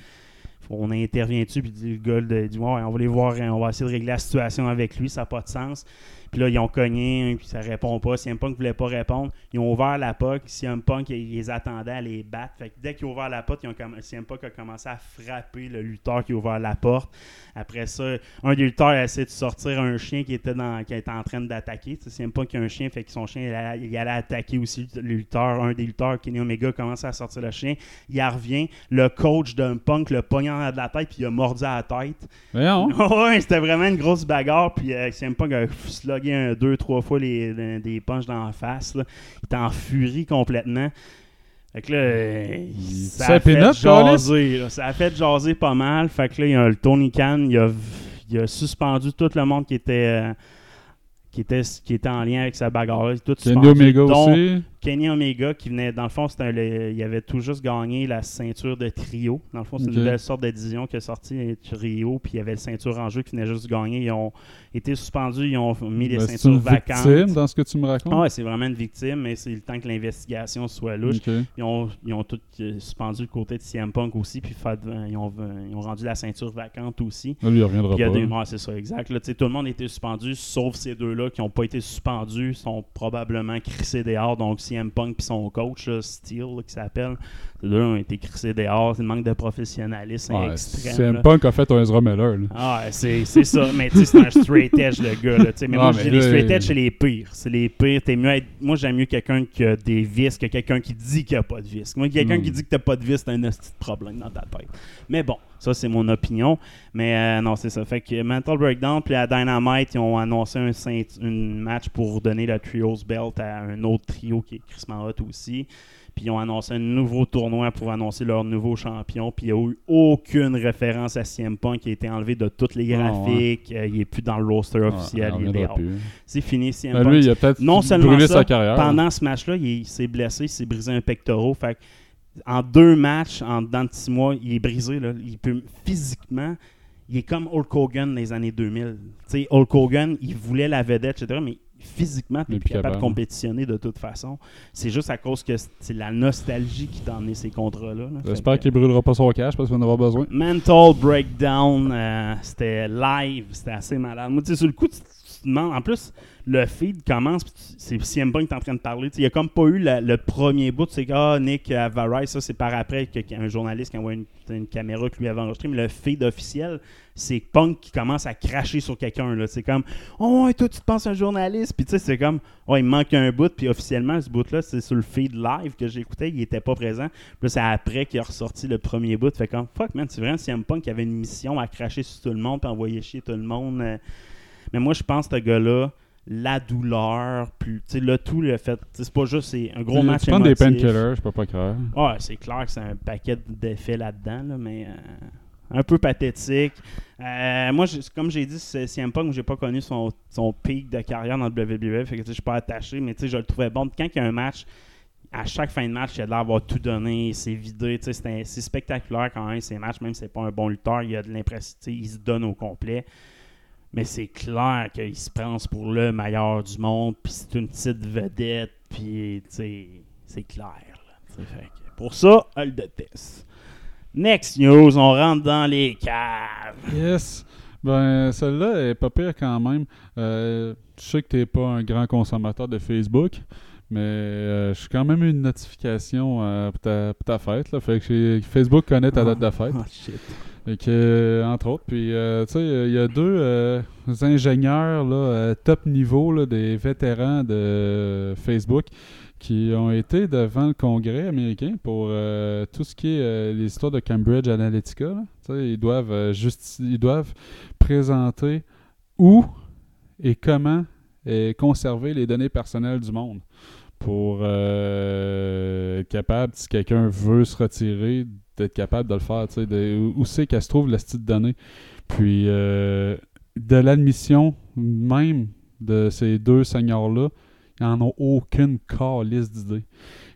E: on intervient dessus, puis le gars dit ouais, on va les voir, hein, on va essayer de régler la situation avec lui, ça n'a pas de sens. Puis là, ils ont cogné, puis ça répond pas. CM Punk voulait pas répondre. Ils ont ouvert la POC. CM Punk, ils, les attendaient à les battre. Fait que dès qu'ils ont ouvert la porte, ils ont comm- CM Punk a commencé à frapper le lutteur qui a ouvert la porte. Après ça, un des lutteurs a essayé de sortir un chien qui était, dans, qui était en train d'attaquer. CM Punk a un chien, fait que son chien, il allait, il allait attaquer aussi le lutteur. Un des lutteurs, Kenny Omega, commence à sortir le chien. Il en revient. Le coach de Punk le arrière de la tête, puis il a mordu à la tête. Ouais, c'était vraiment une grosse bagarre. Puis euh, CM Punk a slugué un, deux, trois fois les, des punches dans la face. là. Il était en furie complètement. Fait que là, ça a fait jaser. là. Ça a fait jaser pas mal. Fait que là, il y a le Tony Khan, il a, il a suspendu tout le monde qui était, euh, qui était, qui était en lien avec sa bagarre. Tout suspendu,
F: Omega
E: dont
F: aussi.
E: Kenny Omega qui venait, dans le fond, c'était un- le- il avait tout juste gagné la ceinture de trio. Dans le fond, c'est une nouvelle sorte de division qui est sortie, un trio, puis il y avait le ceinture en jeu qui venait juste gagner. Ils ont été suspendus, ils ont mis les
F: Ben, c'est
E: ceintures
F: une
E: vacantes.
F: victime dans ce que tu me racontes?
E: Ah ouais, c'est vraiment une victime, mais c'est le temps que l'investigation soit louche. Ils ont, ils ont tout euh, suspendu le côté de CM Punk aussi, puis fait- euh, ils, ont, ils ont rendu la ceinture vacante aussi.
F: Là, lui, il reviendra
E: Puis il y a
F: pas.
E: des ouais, c'est ça, exact. Là, tout le monde a été suspendu, sauf ces deux-là qui n'ont pas été suspendus, sont probablement crissés dehors. Donc CM Punk puis son coach, là, qui s'appelle, ces deux-là ont été crissés dehors. C'est le manque de professionnalisme
F: Ouais,
E: extrême. Là.
F: Punk a fait un Ezra Miller. là.
E: Ah, ouais, c'est c'est ça. Mais tu sais, c'est un straight edge, le gars. Là, tu mais moi,
F: mais
E: je dis les straight edge, c'est les pires. C'est les pires. Mieux être- Moi, j'aime mieux quelqu'un qui a des vis que quelqu'un qui dit qu'il n'y a pas de vis. Moi, quelqu'un
F: Mm.
E: qui dit que t'as pas de vis, c'est un petit problème dans ta tête. Mais bon, ça, c'est mon opinion. Mais euh, non, c'est ça. Fait que Mental Breakdown, puis à Dynamite, ils ont annoncé un une match pour donner le Trios Belt à un autre trio qui est Chris Hot aussi. Puis ils ont annoncé un nouveau tournoi pour annoncer leur nouveau champion. Puis il n'y a eu aucune référence à CM Punk qui a été enlevé de tous les
F: Ah,
E: graphiques. Euh, il n'est plus dans le roster
F: Ah,
E: officiel.
F: il
E: est. C'est fini, CM
F: Ben,
E: Punk.
F: lui, il a peut-être
E: non seulement ça,
F: sa carrière.
E: pendant ce match-là, il, il s'est blessé, il s'est brisé un pectoral. Fait que en deux matchs, en dedans de six mois, il est brisé. Là. Il peut physiquement, il est comme Hulk Hogan des années 2000. Tu sais, Hulk Hogan, il voulait la vedette, etc. Mais physiquement, tu n'es
F: plus
E: capable de compétitionner de toute façon. C'est juste à cause que c'est la nostalgie qui t'a emmené ces contrats-là.
F: J'espère qu'il brûlera pas son cash parce qu'il va en avoir besoin.
E: Mental Breakdown, euh, c'était live, c'était assez malade. Moi, tu sais, sur le coup, tu, tu te demandes. En plus, le feed commence, c'est CM Punk est en train de parler. Il n'y a comme pas eu le premier bout. C'est que ah, Nick Avarai, ça, c'est par après que- qu'un journaliste qui envoie une, caméra qui lui avait enregistré. Mais le feed officiel, c'est Punk qui commence à cracher sur quelqu'un. C'est comme Oh, toi, tu te penses un journaliste. Puis tu sais, c'est comme Oh, il me manque un bout. Puis officiellement, ce bout-là, c'est sur le feed live que j'écoutais. Il était pas présent. Puis c'est après qu'il a ressorti le premier bout. Fait comme fuck, man, c'est vraiment CM Punk qui avait une mission à cracher sur tout le monde puis envoyer chier tout le monde. euh. Mais moi, je pense que ce gars-là, la douleur, tu sais, le tout, le fait, tu c'est pas juste c'est un gros
F: Tu
E: match
F: prends des painkillers, je peux pas croire.
E: Ouais, c'est clair que c'est un paquet d'effets là-dedans, là, mais euh, un peu pathétique. Euh, moi, comme j'ai dit, c'est CM Punk, j'ai pas connu son, son pic de carrière dans le WWE, fait que tu je suis pas attaché, mais tu sais, je le trouvais bon. Quand il y a un match, à chaque fin de match, il a l'air d'avoir tout donné, c'est vidé, tu sais, c'est spectaculaire quand même ces matchs, même si c'est pas un bon lutteur, il a de l'impression, tu il se donne au complet. Mais c'est clair qu'il se pense pour le meilleur du monde, puis c'est une petite vedette, puis c'est clair. là, fait pour ça, elle le déteste. Next news, on rentre dans les caves.
F: Yes! Ben, celle-là est pas pire quand même. Euh, je sais que t'es pas un grand consommateur de Facebook, mais euh, j'ai quand même eu une notification euh, pour, ta, pour ta fête. Là. Fait que Facebook connaît ta date de fête.
E: Oh shit.
F: Fait que, entre autres, puis euh, tu sais, il y a deux euh, ingénieurs là, euh, top niveau, là, des vétérans de Facebook, qui ont été devant le Congrès américain pour euh, tout ce qui est euh, les histoires de Cambridge Analytica. ils doivent euh, ils doivent présenter où et comment conserver les données personnelles du monde pour être capable, si quelqu'un veut se retirer, d'être capable de le faire. tu sais, où c'est qu'elle se trouve la petite donnée. Puis euh, de l'admission même de ces deux seigneurs-là, ils n'en ont aucune calice d'idée.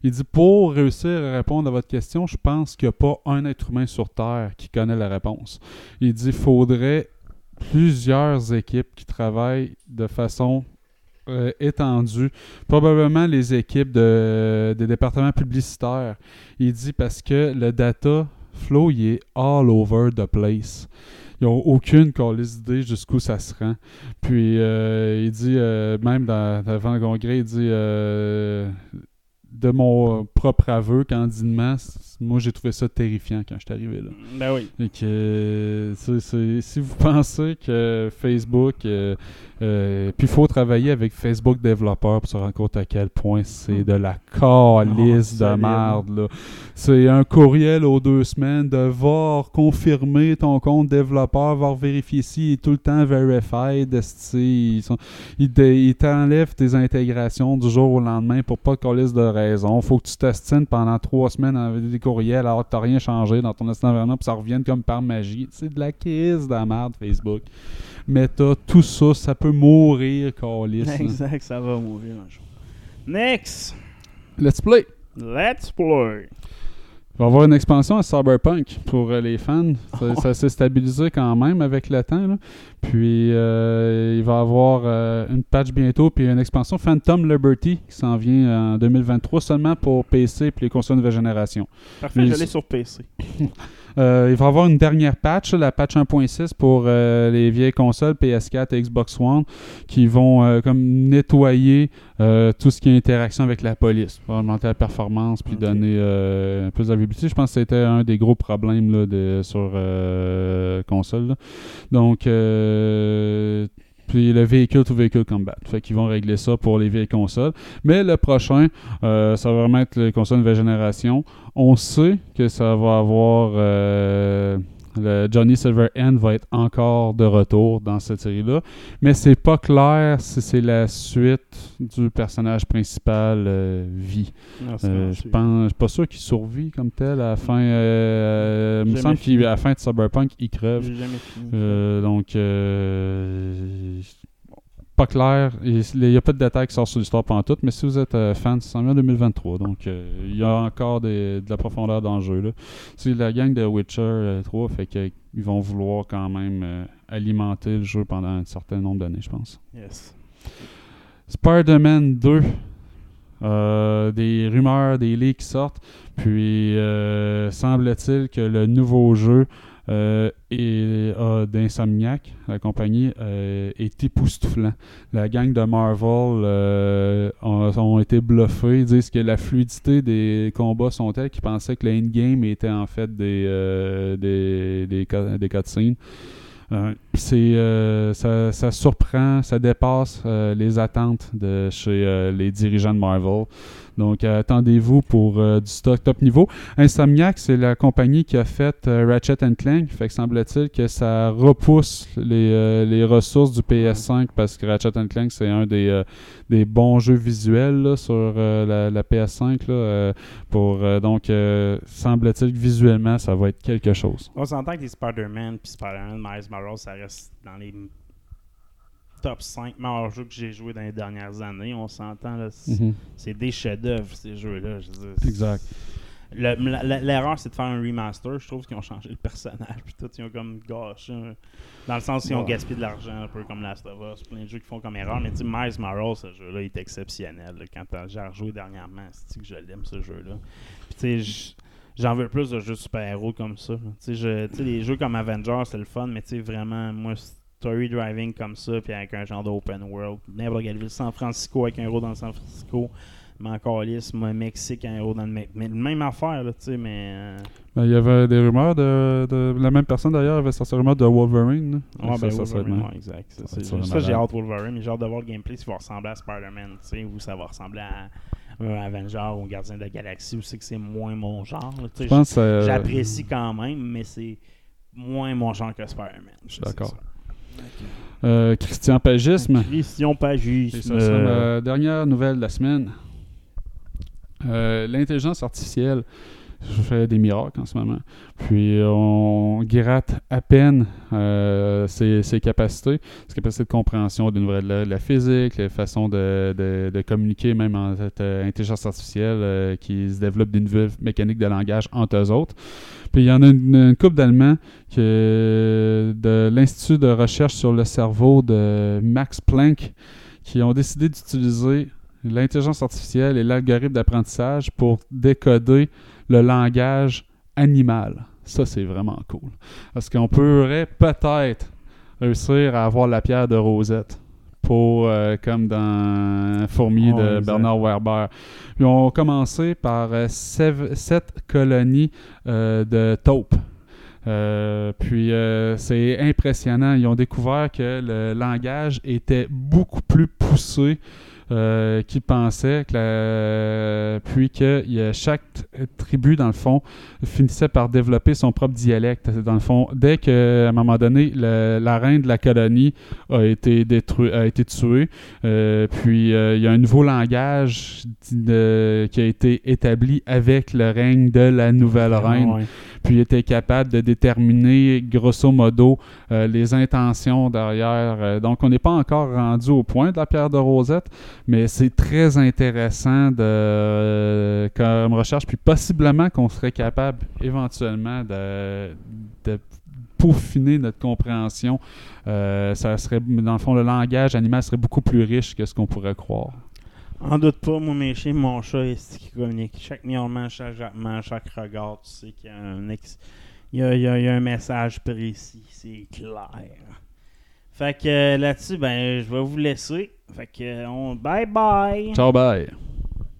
F: Il dit pour réussir à répondre à votre question, je pense qu'il n'y a pas un être humain sur Terre qui connaît la réponse. Il dit faudrait plusieurs équipes qui travaillent de façon euh, étendue. Probablement les équipes de, des départements publicitaires. Il dit parce que le data flow, il est all over the place. Ils n'ont aucune calice d'idée jusqu'où ça se rend. Puis euh, il dit, euh, même dans, devant le congrès, il dit euh, de mon propre aveu, candidement, moi j'ai trouvé ça terrifiant quand je suis arrivé là.
E: Ben oui.
F: Et que, euh, si vous pensez que Facebook, euh, euh, puis il faut travailler avec Facebook développeur pour se rendre compte à quel point c'est de la calice de
E: solide.
F: merde. là. C'est un courriel aux deux semaines de voir confirmer ton compte développeur, voir vérifier est tout le temps verified. Ils, sont- ils, ils t'enlèvent tes intégrations du jour au lendemain pour pas de calice de raison. Faut que tu t'astines pendant trois semaines envoyer des courriels alors que t'as rien changé dans ton instant environnement puis ça revienne comme par magie. C'est de la crise de la merde, Facebook. Meta, tout ça, ça peut mourir, hein.
E: Exact, ça va mourir un jour. Next!
F: Let's play!
E: Let's play!
F: Il va y avoir une expansion à Cyberpunk pour euh, les fans. Ça, ça s'est stabilisé quand même avec le temps. là. Puis euh, il va y avoir euh, une patch bientôt, puis une expansion Phantom Liberty qui s'en vient en 2023 seulement pour PC et les consoles nouvelle génération.
E: Parfait, l'ai sur PC.
F: Euh, il va y avoir une dernière patch, la patch 1.6 pour euh, les vieilles consoles PS4 et Xbox One qui vont euh, comme nettoyer tout ce qui est interaction avec la police pour augmenter la performance puis donner euh, plus de visibilité. Je pense que c'était un des gros problèmes là, de, sur console. là. Donc, puis le véhicule to véhicule combat. Fait qu'ils vont régler ça pour les vieilles consoles. Mais le prochain, euh, ça va vraiment être les consoles nouvelle génération. On sait que ça va avoir. euh, le Johnny Silverhand va être encore de retour dans cette série-là. Mais c'est pas clair si c'est la suite du personnage principal euh, vie.
E: C'est
F: Euh, je pense, je suis pas sûr qu'il survit comme tel à la fin. euh, il me semble qu'à la fin de Cyberpunk, il crève. Euh, donc, pas clair. Il n'y a pas de détails qui sortent sur l'histoire pendant tout, mais si vous êtes euh, fan, c'est en 2023. Donc, euh, il y a encore des- de la profondeur dans le jeu. C'est la gang de Witcher euh, 3, fait qu'ils vont vouloir quand même euh, alimenter le jeu pendant un certain nombre d'années, je pense.
E: Yes.
F: Spider-Man 2. Euh, des rumeurs, des leaks qui sortent. Puis, euh, semble-t-il que le nouveau jeu euh, est- a d'Insomniac, la compagnie, euh, est. La gang de Marvel euh, ont, été bluffés. Ils disent que la fluidité des combats sont telles qu'ils pensaient que le endgame était en fait des, euh, des, des, cu- des cutscenes. Euh, c'est euh, ça, surprend, ça dépasse euh, les attentes de chez euh, les dirigeants de Marvel. Donc euh, attendez-vous pour euh, du stock top niveau. Insomniac, c'est la compagnie qui a fait euh, Ratchet Clank. Fait que semble-t-il que ça repousse les, euh, les ressources du PS5 parce que Ratchet Clank c'est un des, des bons jeux visuels là, sur la, la PS5 là, euh, pour euh, donc semble-t-il que visuellement ça va être quelque chose.
E: On s'entend que les Spider-Man puis Spider-Man Miles Morales, ça reste dans les top 5 meilleurs jeux que j'ai joué dans les dernières années. On s'entend, là. C'est
F: Mhm.
E: c'est des chefs-d'œuvre, ces jeux-là. je veux dire. C'est-
F: Exact.
E: Le- la- la- L'erreur, c'est de faire un remaster. Je trouve qu'ils ont changé le personnage. Puis tout, ils ont comme gâché. Dans le sens qu'ils ont
F: Ouais.
E: gaspillé de l'argent, un peu comme Last of Us. Plein de jeux qui font comme erreur. Mais tu sais, Miles Morales, ce jeu-là, il est exceptionnel. là. Quand j'ai rejoué dernièrement, c'est que je l'aime, ce jeu-là? Puis tu sais, j'en veux plus de jeux super-héros comme ça. Tu sais, je- les jeux comme Avengers, c'est le fun. Mais tu sais, vraiment, moi, story driving comme ça, puis avec un genre d'open world. N'importe quelle ville. San Francisco avec un héros dans San Francisco. Mais encore lisse, moi, Mexique, un héros dans le Mexique. Mais même affaire, là, tu sais, mais. euh,
F: Ben, il y avait des rumeurs de, de- La même personne d'ailleurs avait sorti rumeur de Wolverine. là.
E: Ouais,
F: Ça,
E: ben,
F: ça
E: Wolverine, ouais, exact. Ça,
F: Ça le
E: ça, j'ai hâte Wolverine, mais j'ai hâte de voir le gameplay s'il va ressembler à Spider-Man, tu sais, ou ça va ressembler à un Avenger ou Gardien de la Galaxie, ou c'est que c'est moins mon genre.
F: Je pense euh,
E: J'apprécie quand même, mais c'est moins mon genre que Spider-Man.
F: Je suis d'accord. Euh, Christian Pagisme.
E: Christian Pagisme.
F: Et ça sera ma dernière nouvelle de la semaine. Euh, L'intelligence artificielle. Je fais des miracles en ce moment. Puis on gratte à peine euh, ses, capacités, ses capacités de compréhension de, nouvelles- de la physique, les façons de, communiquer, même en cette euh, intelligence artificielle euh, qui se développe des nouvelles mécaniques de langage entre eux autres. Puis il y en a une, une couple d'Allemands de l'Institut de recherche sur le cerveau de Max Planck qui ont décidé d'utiliser l'intelligence artificielle et l'algorithme d'apprentissage pour décoder le langage animal. Ça, c'est vraiment cool. Parce qu'on pourrait peut-être réussir à avoir la pierre de Rosette pour, euh, comme dans Fourmi
E: Ouais,
F: de
E: exact.
F: Bernard Werber. Ils ont commencé par euh, sev- sept colonies euh, de taupes. Puis c'est impressionnant. Ils ont découvert que le langage était beaucoup plus poussé euh, qu'ils pensaient. Que la- Puis que a chaque tribu, dans le fond, finissait par développer son propre dialecte. Dans le fond, dès qu'à un moment donné, le- la reine de la colonie a été, détruit, a été tuée, euh, puis euh, il y a un nouveau langage de- qui a été établi avec le règne de la nouvelle reine
E: Ouais.
F: puis il était capable de déterminer grosso modo les intentions derrière. Donc on n'est pas encore rendu au point de la pierre de Rosette, Mais c'est très intéressant de, euh, comme recherche, puis possiblement qu'on serait capable éventuellement de, peaufiner notre compréhension. Euh, ça serait, dans le fond, le langage animal serait beaucoup plus riche que ce qu'on pourrait croire.
E: En doute pas, moi, mes mon chat, est qui communique. Chaque miaulement, chaque jappement, chaque regard, tu sais qu'il y a un, ex- y a un message précis. C'est clair. Fait que euh, là-dessus, ben, je vais vous laisser. Fait que, on... bye bye!
F: Ciao, bye!